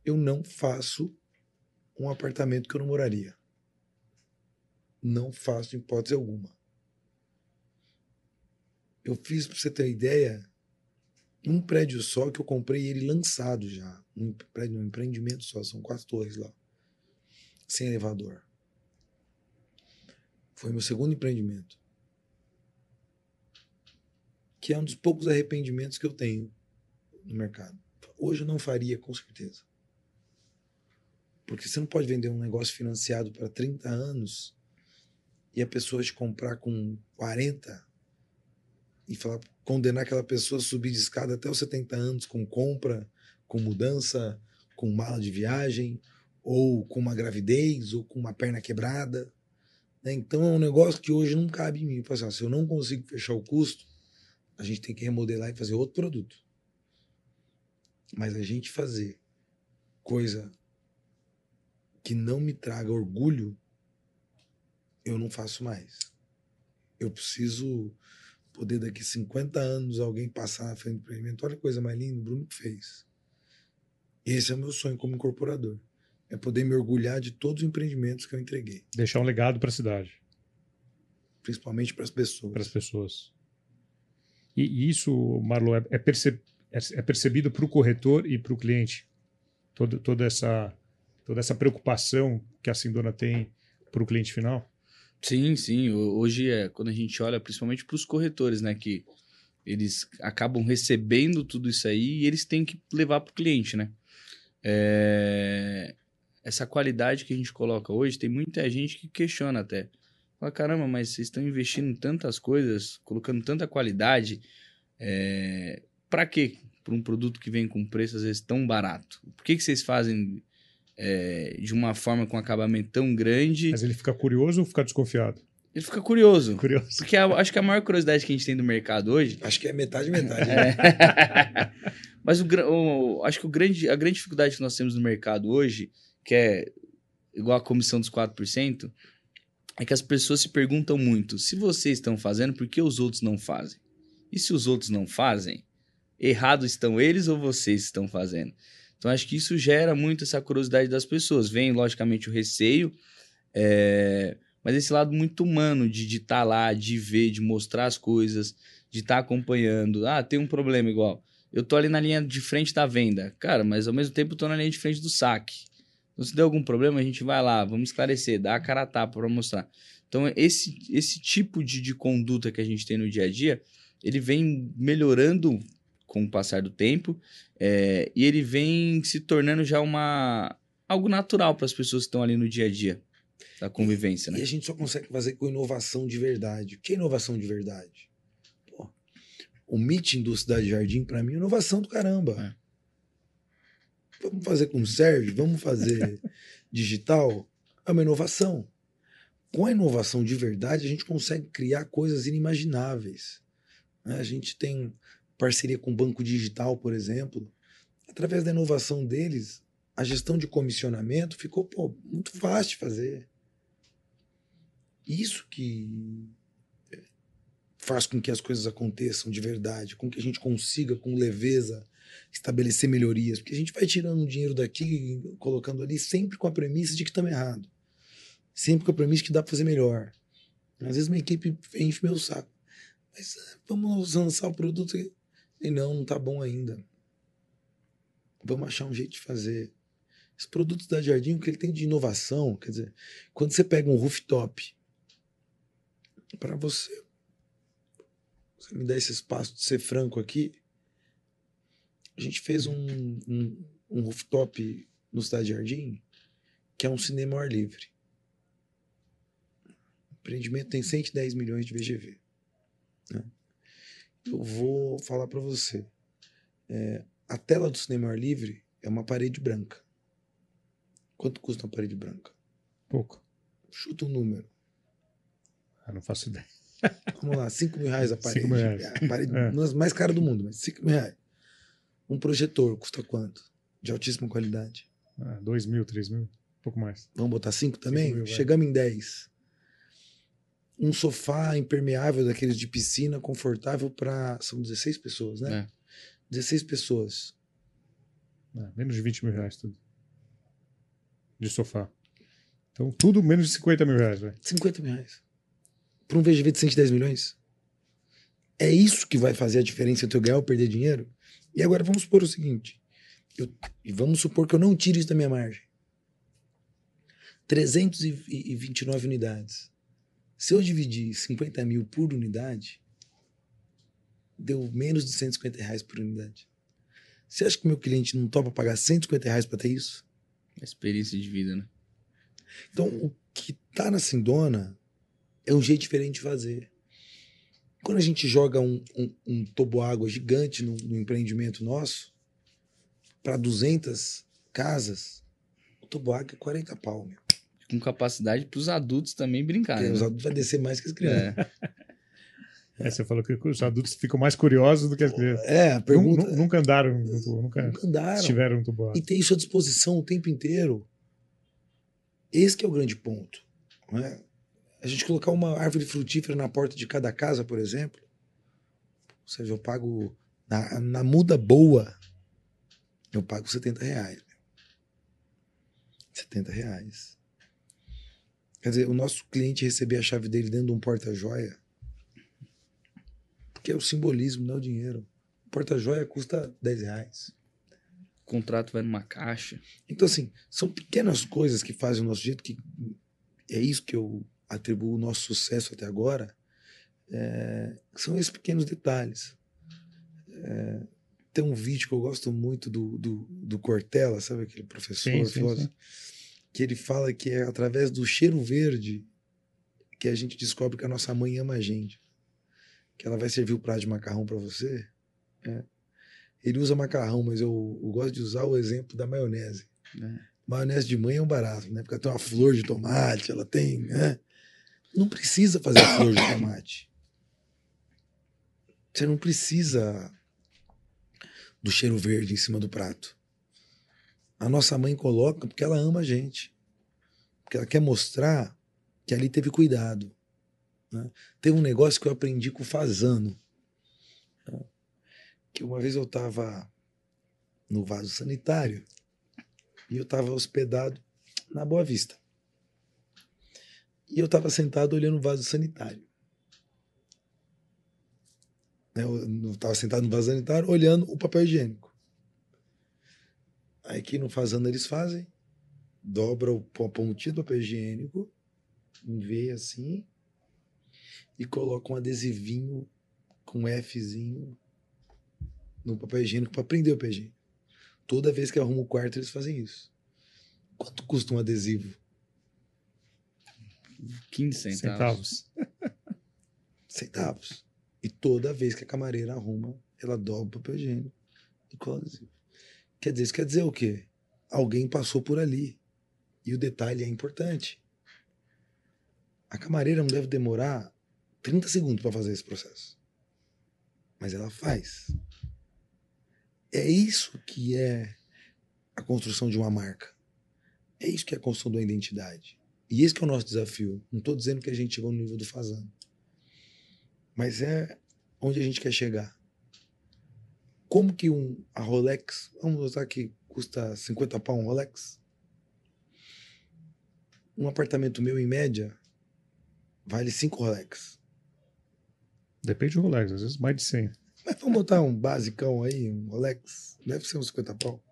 Eu não faço um apartamento que eu não moraria. Não faço hipótese alguma. Eu fiz, para você ter ideia, um prédio só que eu comprei ele lançado já. Um prédio, um empreendimento só, são quatro torres lá. Sem elevador. Foi meu segundo empreendimento. Que é um dos poucos arrependimentos que eu tenho no mercado. Hoje eu não faria, com certeza. Porque você não pode vender um negócio financiado para 30 anos e a pessoa te comprar com 40 e falar, condenar aquela pessoa a subir de escada até os 70 anos com compra, com mudança, com mala de viagem, ou com uma gravidez, ou com uma perna quebrada. Né? Então é um negócio que hoje não cabe em mim. Assim, se eu não consigo fechar o custo, a gente tem que remodelar e fazer outro produto. Mas a gente fazer coisa que não me traga orgulho, eu não faço mais. Eu preciso poder daqui 50 anos alguém passar na frente do empreendimento. Olha que coisa mais linda, o Bruno fez. Esse é o meu sonho como incorporador. É poder me orgulhar de todos os empreendimentos que eu entreguei. Deixar um legado para a cidade. Principalmente para as pessoas. Para as pessoas. E, e isso, Marlon, é, é, perce, é, é percebido para o corretor e para o cliente. Todo, toda, essa, toda essa preocupação que a Sindona tem para o cliente final? Sim, sim. Hoje é quando a gente olha principalmente para os corretores, né? Que eles acabam recebendo tudo isso aí e eles têm que levar para o cliente, né? É... Essa qualidade que a gente coloca hoje, tem muita gente que questiona até. Fala, caramba, mas vocês estão investindo em tantas coisas, colocando tanta qualidade, é... para quê? Para um produto que vem com preço às vezes tão barato. Por que, que vocês fazem é, de uma forma com acabamento tão grande? Mas ele fica curioso ou fica desconfiado? Ele fica curioso. Curioso. Porque a, acho que a maior curiosidade que a gente tem do mercado hoje. Acho que é metade, metade. Né? É. Mas o, o, acho que o grande, a grande dificuldade que nós temos no mercado hoje, que é igual a comissão dos 4%, é que as pessoas se perguntam muito: se vocês estão fazendo, por que os outros não fazem? E se os outros não fazem, errado estão eles ou vocês estão fazendo? Então acho que isso gera muito essa curiosidade das pessoas. Vem, logicamente, o receio. É mas esse lado muito humano de estar tá lá, de ver, de mostrar as coisas, de estar tá acompanhando. Ah, tem um problema igual. Eu tô ali na linha de frente da venda. Cara, mas ao mesmo tempo eu tô na linha de frente do saque. Então, se der algum problema, a gente vai lá, vamos esclarecer, dá a cara a tapa para mostrar. Então, esse, esse tipo de, de conduta que a gente tem no dia a dia, ele vem melhorando com o passar do tempo é, e ele vem se tornando já uma algo natural para as pessoas que estão ali no dia a dia da convivência, e, né? E a gente só consegue fazer com inovação de verdade. O que é inovação de verdade? Pô, o meeting do Cidade Jardim, para mim, é inovação do caramba. É. Vamos fazer com serve, vamos fazer digital. É uma inovação. Com a inovação de verdade, a gente consegue criar coisas inimagináveis. Né? A gente tem parceria com o Banco Digital, por exemplo. Através da inovação deles, a gestão de comissionamento ficou pô, muito fácil de fazer. Isso que faz com que as coisas aconteçam de verdade, com que a gente consiga, com leveza, estabelecer melhorias. Porque a gente vai tirando dinheiro daqui, colocando ali, sempre com a premissa de que estamos errado. Sempre com a premissa de que dá para fazer melhor. Às vezes minha equipe enche meu saco. Mas ah, vamos lançar o produto e não, não tá bom ainda. Vamos achar um jeito de fazer. Esse produto da Jardim, o que ele tem de inovação, quer dizer, quando você pega um rooftop para você. Você me dá esse espaço de ser franco aqui. A gente fez um, um, um rooftop no Cidade Jardim, que é um cinema ao ar livre. O empreendimento tem 110 milhões de VGV. Né? Eu vou falar para você. É, a tela do cinema ar livre é uma parede branca. Quanto custa uma parede branca? Pouco. Chuta um número. Eu não faço ideia. Vamos lá, 5 mil reais a parede. 5 mil reais. É, a parede é. mais cara do mundo, mas 5 mil reais. Um projetor custa quanto? De altíssima qualidade. 2 ah, mil, 3 mil, um pouco mais. Vamos botar 5 também? Mil, Chegamos em 10. Um sofá impermeável daqueles de piscina, confortável para. São 16 pessoas, né? É. 16 pessoas. É, menos de 20 mil reais tudo. De sofá. Então, tudo menos de 50 mil reais, velho. 50 mil reais para um VGV de 110 milhões? É isso que vai fazer a diferença entre eu ganhar ou perder dinheiro? E agora vamos supor o seguinte: eu, e vamos supor que eu não tire isso da minha margem. 329 unidades. Se eu dividir 50 mil por unidade, deu menos de 150 reais por unidade. Você acha que meu cliente não topa pagar 150 reais para ter isso? Experiência de vida, né? Então, o que tá na Sindona é um jeito diferente de fazer. Quando a gente joga um, um, um toboágua gigante no, no empreendimento nosso, para 200 casas, o toboágua é 40 pau, meu. Com capacidade para os adultos também brincarem. Né? Os adultos vão descer mais que as crianças. É. É, você falou que os adultos ficam mais curiosos do que as crianças. É, a pergunta. Nunca, nunca andaram no tubo, nunca, Nunca andaram. estiveram no tubo. E tem isso à disposição o tempo inteiro. Esse que é o grande ponto. não é? A gente colocar uma árvore frutífera na porta de cada casa, por exemplo, você vê, eu pago na, na muda boa, eu pago 70 reais. 70 reais. Quer dizer, o nosso cliente receber a chave dele dentro de um porta-joia, que é o simbolismo, não é o dinheiro. O porta-joia custa 10 reais. O contrato vai numa caixa. Então, assim, são pequenas coisas que fazem o nosso jeito, que é isso que eu atribuo o nosso sucesso até agora, é, são esses pequenos detalhes. É, tem um vídeo que eu gosto muito do, do, do Cortella, sabe aquele professor, Sim, sim, filósofo, que ele fala que é através do cheiro verde que a gente descobre que a nossa mãe ama a gente. Que ela vai servir o prato de macarrão para você. é. Ele usa macarrão, mas eu, eu gosto de usar o exemplo da maionese. É. Maionese de mãe é um barato, né? Porque ela tem uma flor de tomate, ela tem. Né? Não precisa fazer flor de tomate. Você não precisa do cheiro verde em cima do prato. A nossa mãe coloca porque ela ama a gente. Porque ela quer mostrar que ali teve cuidado. Né? Tem um negócio que eu aprendi com o Fazano. né? Que uma vez eu estava no vaso sanitário e eu estava hospedado na Boa Vista. E eu estava sentado olhando o vaso sanitário. Né, Eu estava sentado no vaso sanitário olhando o papel higiênico. Aí que no fazendo eles fazem, dobra o a pontinha do papel higiênico, enveia assim e coloca um adesivinho com Fzinho no papel higiênico para prender o papel higiênico. Toda vez que arruma o quarto eles fazem isso. Quanto custa um adesivo? 15 centavos. Centavos. centavos. E toda vez que a camareira arruma, ela dobra o papel higiênico e cola adesivo. Quer dizer, isso quer dizer o quê? Alguém passou por ali. E o detalhe é importante. A camareira não deve demorar 30 segundos para fazer esse processo. Mas ela faz. É isso que é a construção de uma marca. É isso que é a construção de uma identidade. E esse é o nosso desafio. Não estou dizendo que a gente chegou no nível do Fazano. Mas é onde a gente quer chegar. Como que um, a Rolex, vamos usar que custa 50 pau um Rolex? Um apartamento meu, em média, vale 5 Rolex. Depende do Rolex, às vezes mais de 100. Mas vamos botar um basicão aí, um Rolex, deve ser uns 50 pau.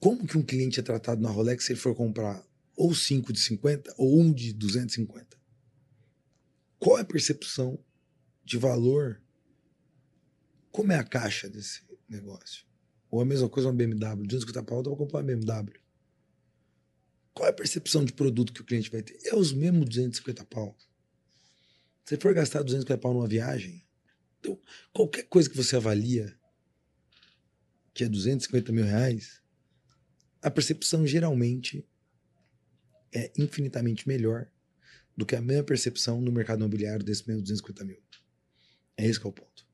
Como que um cliente é tratado na Rolex se ele for comprar ou 5 de 50 ou um de 250? Qual é a percepção de valor? Como é a caixa desse negócio? Ou a mesma coisa uma BMW, 250 pau, dá pra comprar uma BMW. Qual é a percepção de produto que o cliente vai ter? É os mesmos 250 pau. Se for gastar 250 pau numa viagem, então, qualquer coisa que você avalia que é 250 mil reais, a percepção geralmente é infinitamente melhor do que a mesma percepção no mercado imobiliário desse mesmo 250 mil. É esse que é o ponto.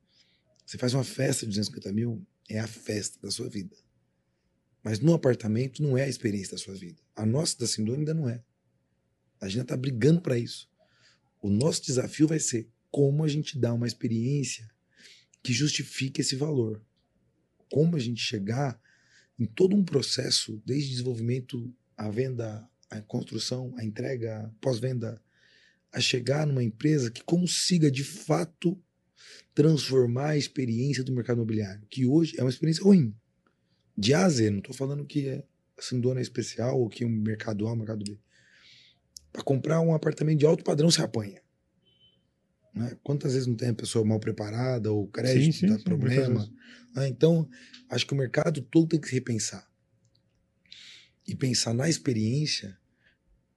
Você faz uma festa de 250 mil, é a festa da sua vida. Mas no apartamento não é a experiência da sua vida. A nossa da Sindona ainda não é. A gente está brigando para isso. O nosso desafio vai ser como a gente dá uma experiência que justifique esse valor. Como a gente chegar em todo um processo, desde desenvolvimento, a venda, a construção, a entrega, pós-venda, a chegar numa empresa que consiga de fato transformar a experiência do mercado imobiliário, que hoje é uma experiência ruim. De A a Z, não estou falando que é Sindona é especial ou que um mercado A, um mercado B. Para comprar um apartamento de alto padrão se apanha. Né? Quantas vezes não tem a pessoa mal preparada ou crédito Sim, sim, dá sim, problema? né? Então, acho que o mercado todo tem que se repensar. E pensar na experiência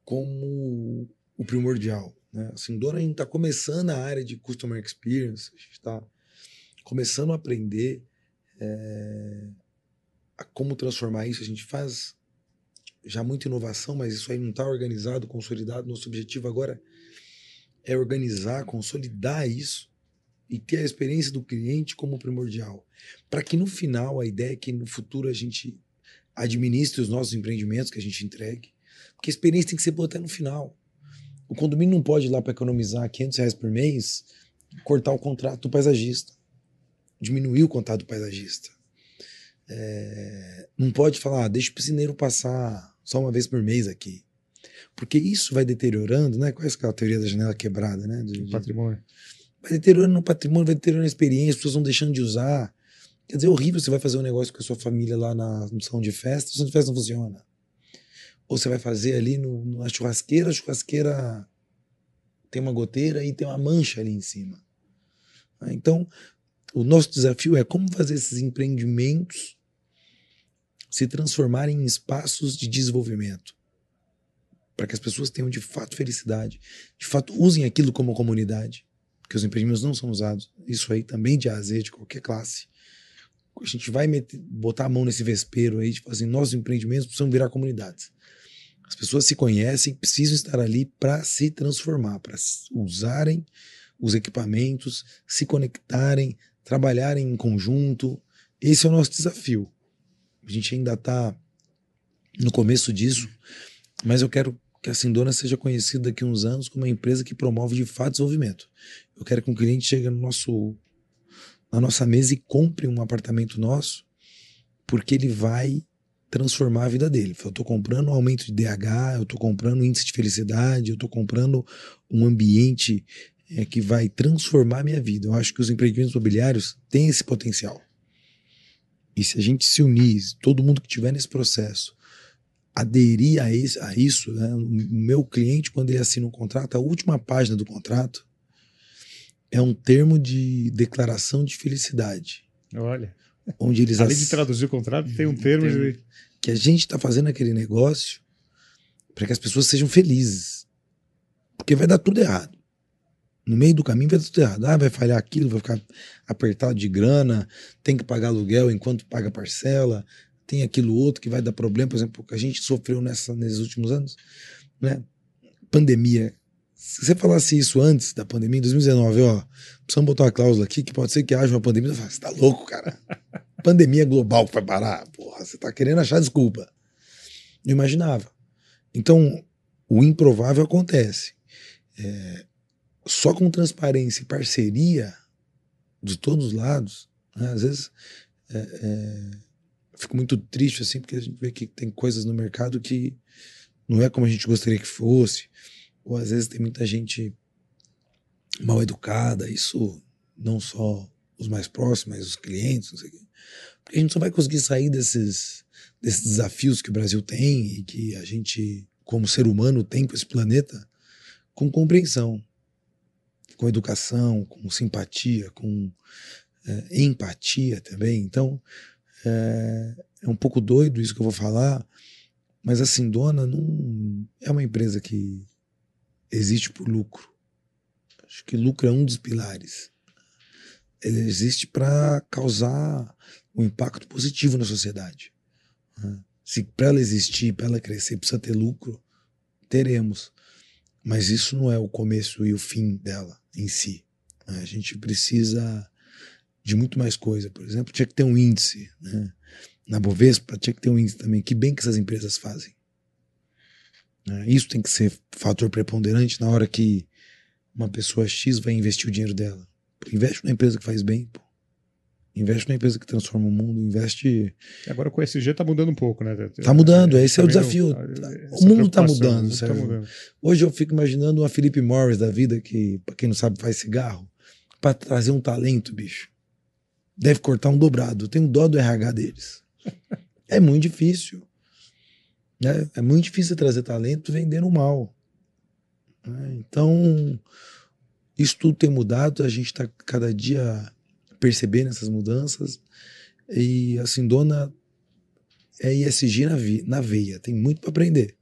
como o primordial. Né? A a gente está começando a área de Customer Experience, a gente está começando a aprender é, a como transformar isso. A gente faz já muita inovação, mas isso aí não está organizado, consolidado. Nosso objetivo agora é organizar, consolidar isso e ter a experiência do cliente como primordial. Para que no final, a ideia é que no futuro a gente administre os nossos empreendimentos que a gente entregue. Porque a experiência tem que ser boa até no final. O condomínio não pode ir lá para economizar 500 reais por mês, cortar o contrato do paisagista, diminuir o contrato do paisagista. É, não pode falar, ah, deixa o piscineiro passar só uma vez por mês aqui. Porque isso vai deteriorando, né? Qual é aquela teoria da janela quebrada, né? De... patrimônio. Vai deteriorando o patrimônio, vai deteriorando a experiência, as pessoas vão deixando de usar. Quer dizer, é horrível você vai fazer um negócio com a sua família lá na, no salão de festa, o salão de festa não funciona. Ou você vai fazer ali no, na churrasqueira, a churrasqueira tem uma goteira e tem uma mancha ali em cima. Então, o nosso desafio é como fazer esses empreendimentos se transformarem em espaços de desenvolvimento. Para que as pessoas tenham de fato felicidade, de fato usem aquilo como comunidade. Porque os empreendimentos não são usados. Isso aí também de A de qualquer classe. A gente vai meter, botar a mão nesse vespeiro aí, tipo assim, nossos empreendimentos precisam virar comunidades. As pessoas se conhecem, precisam estar ali para se transformar, para usarem os equipamentos, se conectarem, trabalharem em conjunto. Esse é o nosso desafio. A gente ainda está no começo disso, mas eu quero que a Sindona seja conhecida daqui a uns anos como uma empresa que promove de fato desenvolvimento. Eu quero que um cliente chegue no nosso, na nossa mesa e compre um apartamento nosso, porque ele vai transformar a vida dele. Eu estou comprando um aumento de DH, eu estou comprando um índice de felicidade, eu estou comprando um ambiente é, que vai transformar a minha vida. Eu acho que os empreendimentos imobiliários têm esse potencial. E se a gente se unir, todo mundo que estiver nesse processo, aderir a, esse, a isso, né? o meu cliente, quando ele assina um contrato, a última página do contrato é um termo de declaração de felicidade. Olha. Onde eles Além de traduzir o contrato, tem um termo de que a gente está fazendo aquele negócio para que as pessoas sejam felizes. Porque vai dar tudo errado. No meio do caminho vai dar tudo errado. Ah, vai falhar aquilo, vai ficar apertado de grana, tem que pagar aluguel enquanto paga parcela, tem aquilo outro que vai dar problema, por exemplo, que a gente sofreu nessa, nesses últimos anos, né? Pandemia. Se você falasse isso antes da pandemia, em 2019, ó, precisamos botar uma cláusula aqui que pode ser que haja uma pandemia. Você tá louco, cara pandemia global que vai parar. Porra, você tá querendo achar desculpa. Não imaginava. Então, o improvável acontece. É, só com transparência e parceria de todos os lados, né? às vezes é, é, fico muito triste assim, porque a gente vê que tem coisas no mercado que não é como a gente gostaria que fosse, ou às vezes tem muita gente mal educada, isso não só os mais próximos, mas os clientes, não sei o quê. Porque a gente só vai conseguir sair desses, desses desafios que o Brasil tem e que a gente, como ser humano, tem com esse planeta, com compreensão, com educação, com simpatia, com é, empatia também. Então, é, é um pouco doido isso que eu vou falar, mas a Sindona não é uma empresa que existe por lucro. Acho que lucro é um dos pilares ele existe para causar um impacto positivo na sociedade. Né? Se para ela existir, para ela crescer, precisa ter lucro, teremos. Mas isso não é o começo e o fim dela em si. Né? A gente precisa de muito mais coisa. Por exemplo, tinha que ter um índice. Né? Na Bovespa tinha que ter um índice também. Que bem que essas empresas fazem. Né? Isso tem que ser fator preponderante na hora que uma pessoa X vai investir o dinheiro dela. Investe numa empresa que faz bem, pô. Investe numa empresa que transforma o mundo, investe. Agora com o SG tá mudando um pouco, né? Tá mudando, esse é o desafio. o mundo tá mudando, mundo tá mudando. Hoje eu fico imaginando uma Felipe Morris da vida, que, pra quem não sabe, faz cigarro, para trazer um talento, bicho. Deve cortar um dobrado. Tem um dó do RH deles. é muito difícil. Né? É muito difícil trazer talento vendendo mal. Né? Então, isso tudo tem mudado, a gente está cada dia percebendo essas mudanças. E assim, dona é ISG na, na veia, tem muito para aprender.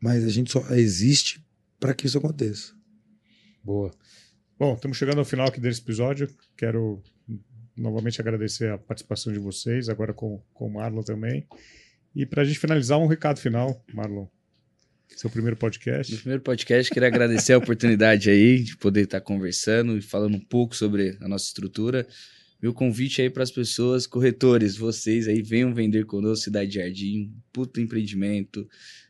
Mas a gente só existe para que isso aconteça. Boa. Bom, estamos chegando ao final aqui desse episódio. Quero novamente agradecer a participação de vocês, agora com, com o Marlon também. E para a gente finalizar, um recado final, Marlon. Seu primeiro podcast. Meu primeiro podcast, queria agradecer a oportunidade aí de poder estar conversando e falando um pouco sobre a nossa estrutura. Meu convite aí para as pessoas, corretores, vocês aí, venham vender conosco Cidade Jardim, puto empreendimento.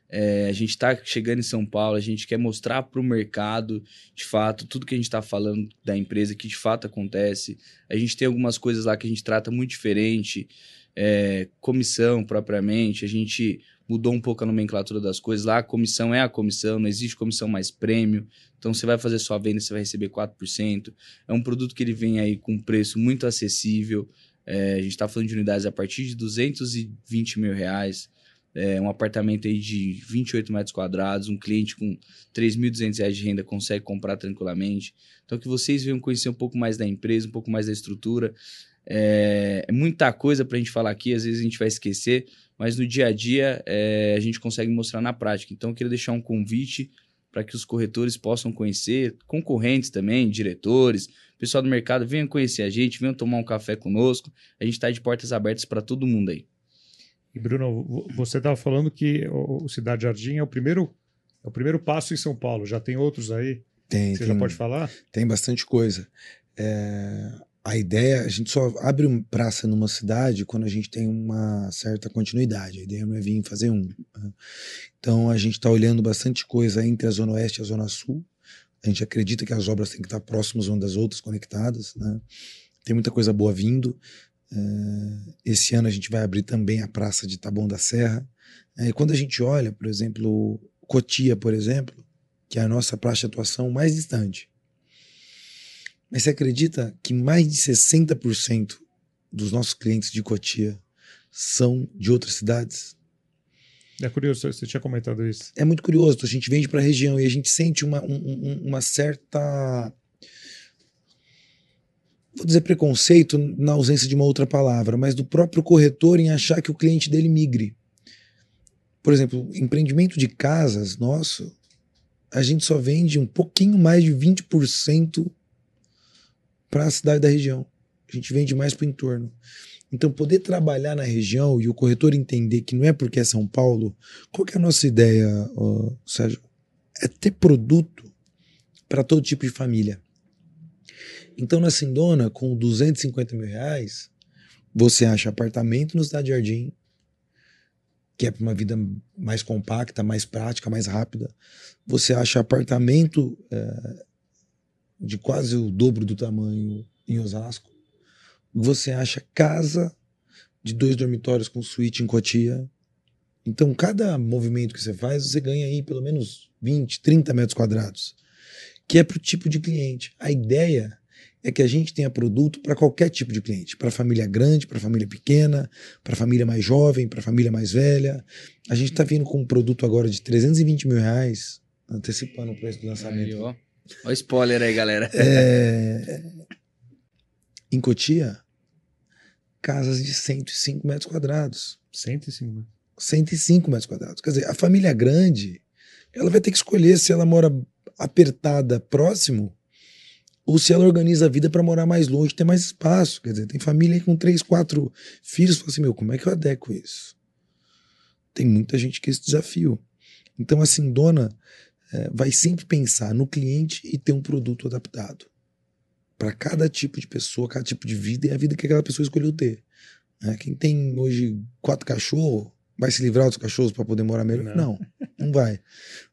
É, a gente está chegando em São Paulo, a gente quer mostrar para o mercado, de fato, tudo que a gente está falando da empresa, que de fato acontece. A gente tem algumas coisas lá que a gente trata muito diferente, é, comissão propriamente, a gente mudou um pouco a nomenclatura das coisas. Lá a comissão é a comissão, não existe comissão mais prêmio. Então você vai fazer sua venda, você vai receber 4%. É um produto que ele vem aí com um preço muito acessível. É, a gente está falando de unidades a partir de 220 mil reais. É, um apartamento aí de 28 metros quadrados, um cliente com 3.200 reais de renda consegue comprar tranquilamente. Então, que vocês venham conhecer um pouco mais da empresa, um pouco mais da estrutura. É, é muita coisa para a gente falar aqui, às vezes a gente vai esquecer, mas no dia a dia é, a gente consegue mostrar na prática. Então, eu queria deixar um convite para que os corretores possam conhecer, concorrentes também, diretores, pessoal do mercado, venham conhecer a gente, venham tomar um café conosco. A gente está de portas abertas para todo mundo aí. E Bruno, você estava falando que o Cidade Jardim é o primeiro é o primeiro passo em São Paulo. Já tem outros aí? Tem. Você tem, já pode falar? Tem bastante coisa. É, a ideia, a gente só abre uma praça numa cidade quando a gente tem uma certa continuidade. A ideia não é vir fazer um. Né? Então a gente está olhando bastante coisa entre a Zona Oeste e a Zona Sul. A gente acredita que as obras têm que estar próximas umas das outras, conectadas. Né? Tem muita coisa boa vindo. É, esse ano a gente vai abrir também a Praça de Taboão da Serra. É, e quando a gente olha, por exemplo, Cotia, por exemplo, que é a nossa praça de atuação mais distante, mas você acredita que mais de 60% dos nossos clientes de Cotia são de outras cidades? É curioso, você tinha comentado isso. É muito curioso, a gente vende para a região e a gente sente uma, um, uma certa. Vou dizer preconceito na ausência de uma outra palavra, mas do próprio corretor em achar que o cliente dele migre. Por exemplo, empreendimento de casas nosso, a gente só vende um pouquinho mais de 20% para a cidade da região. A gente vende mais para o entorno. Então, poder trabalhar na região e o corretor entender que não é porque é São Paulo, qual é a nossa ideia, uh, Sérgio? É ter produto para todo tipo de família. Então, na Sindona, com 250 mil reais, você acha apartamento no Cidade Jardim, que é para uma vida mais compacta, mais prática, mais rápida. Você acha apartamento eh, de quase o dobro do tamanho em Osasco. Você acha casa de dois dormitórios com suíte em Cotia. Então, cada movimento que você faz, você ganha aí pelo menos 20, 30 metros quadrados, que é para o tipo de cliente. A ideia é que a gente tenha produto para qualquer tipo de cliente, para família grande, para família pequena, para família mais jovem, para família mais velha. A gente está vindo com um produto agora de 320 mil reais, antecipando o preço do lançamento. Aí. Olha o spoiler aí, galera. É, em Cotia, casas de 105 metros quadrados. 105. 105 metros quadrados. Quer dizer, a família grande, ela vai ter que escolher se ela mora apertada próximo ou se ela organiza a vida para morar mais longe, ter mais espaço. Quer dizer, tem família com três, quatro filhos, fala assim, meu, como é que eu adequo isso? Tem muita gente que esse desafio. Então, assim, dona, é, vai sempre pensar no cliente e ter um produto adaptado para cada tipo de pessoa, cada tipo de vida e a vida que aquela pessoa escolheu ter. É, quem tem hoje quatro cachorros vai se livrar dos cachorros para poder morar melhor? Não, não, não vai.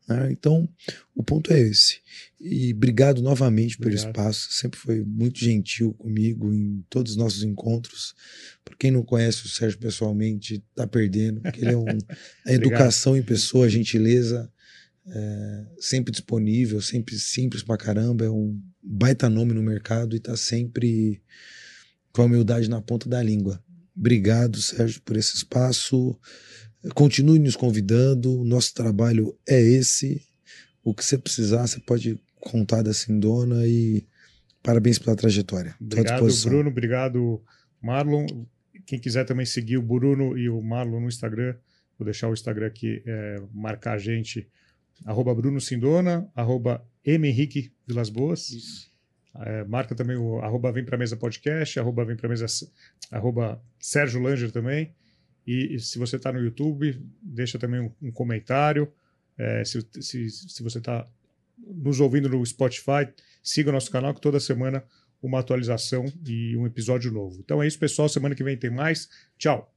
É, então, o ponto é esse. E obrigado novamente obrigado. pelo espaço. Sempre foi muito gentil comigo em todos os nossos encontros. Para quem não conhece o Sérgio pessoalmente, está perdendo. Porque ele é um, a educação em pessoa, a gentileza é, sempre disponível, sempre simples pra caramba, é um baita nome no mercado e tá sempre com a humildade na ponta da língua. Obrigado, Sérgio, por esse espaço. Continue nos convidando, nosso trabalho é esse. O que você precisar, você pode contar da Sindona e parabéns pela trajetória. Obrigado, Bruno. Obrigado, Marlon. Quem quiser também seguir o Bruno e o Marlon no Instagram, vou deixar o Instagram aqui, é, marcar a gente arroba Bruno Sindona, arroba M. Henrique Vilas Boas. É, marca também o arroba Vem Pra Mesa Podcast, arroba Vem Pra Mesa, arroba Sérgio Langer também. E, e se você está no YouTube, deixa também um, um, comentário. É, se, se, se você está nos ouvindo no Spotify, siga o nosso canal que toda semana uma atualização e um episódio novo. Então é isso, pessoal. Semana que vem tem mais. Tchau.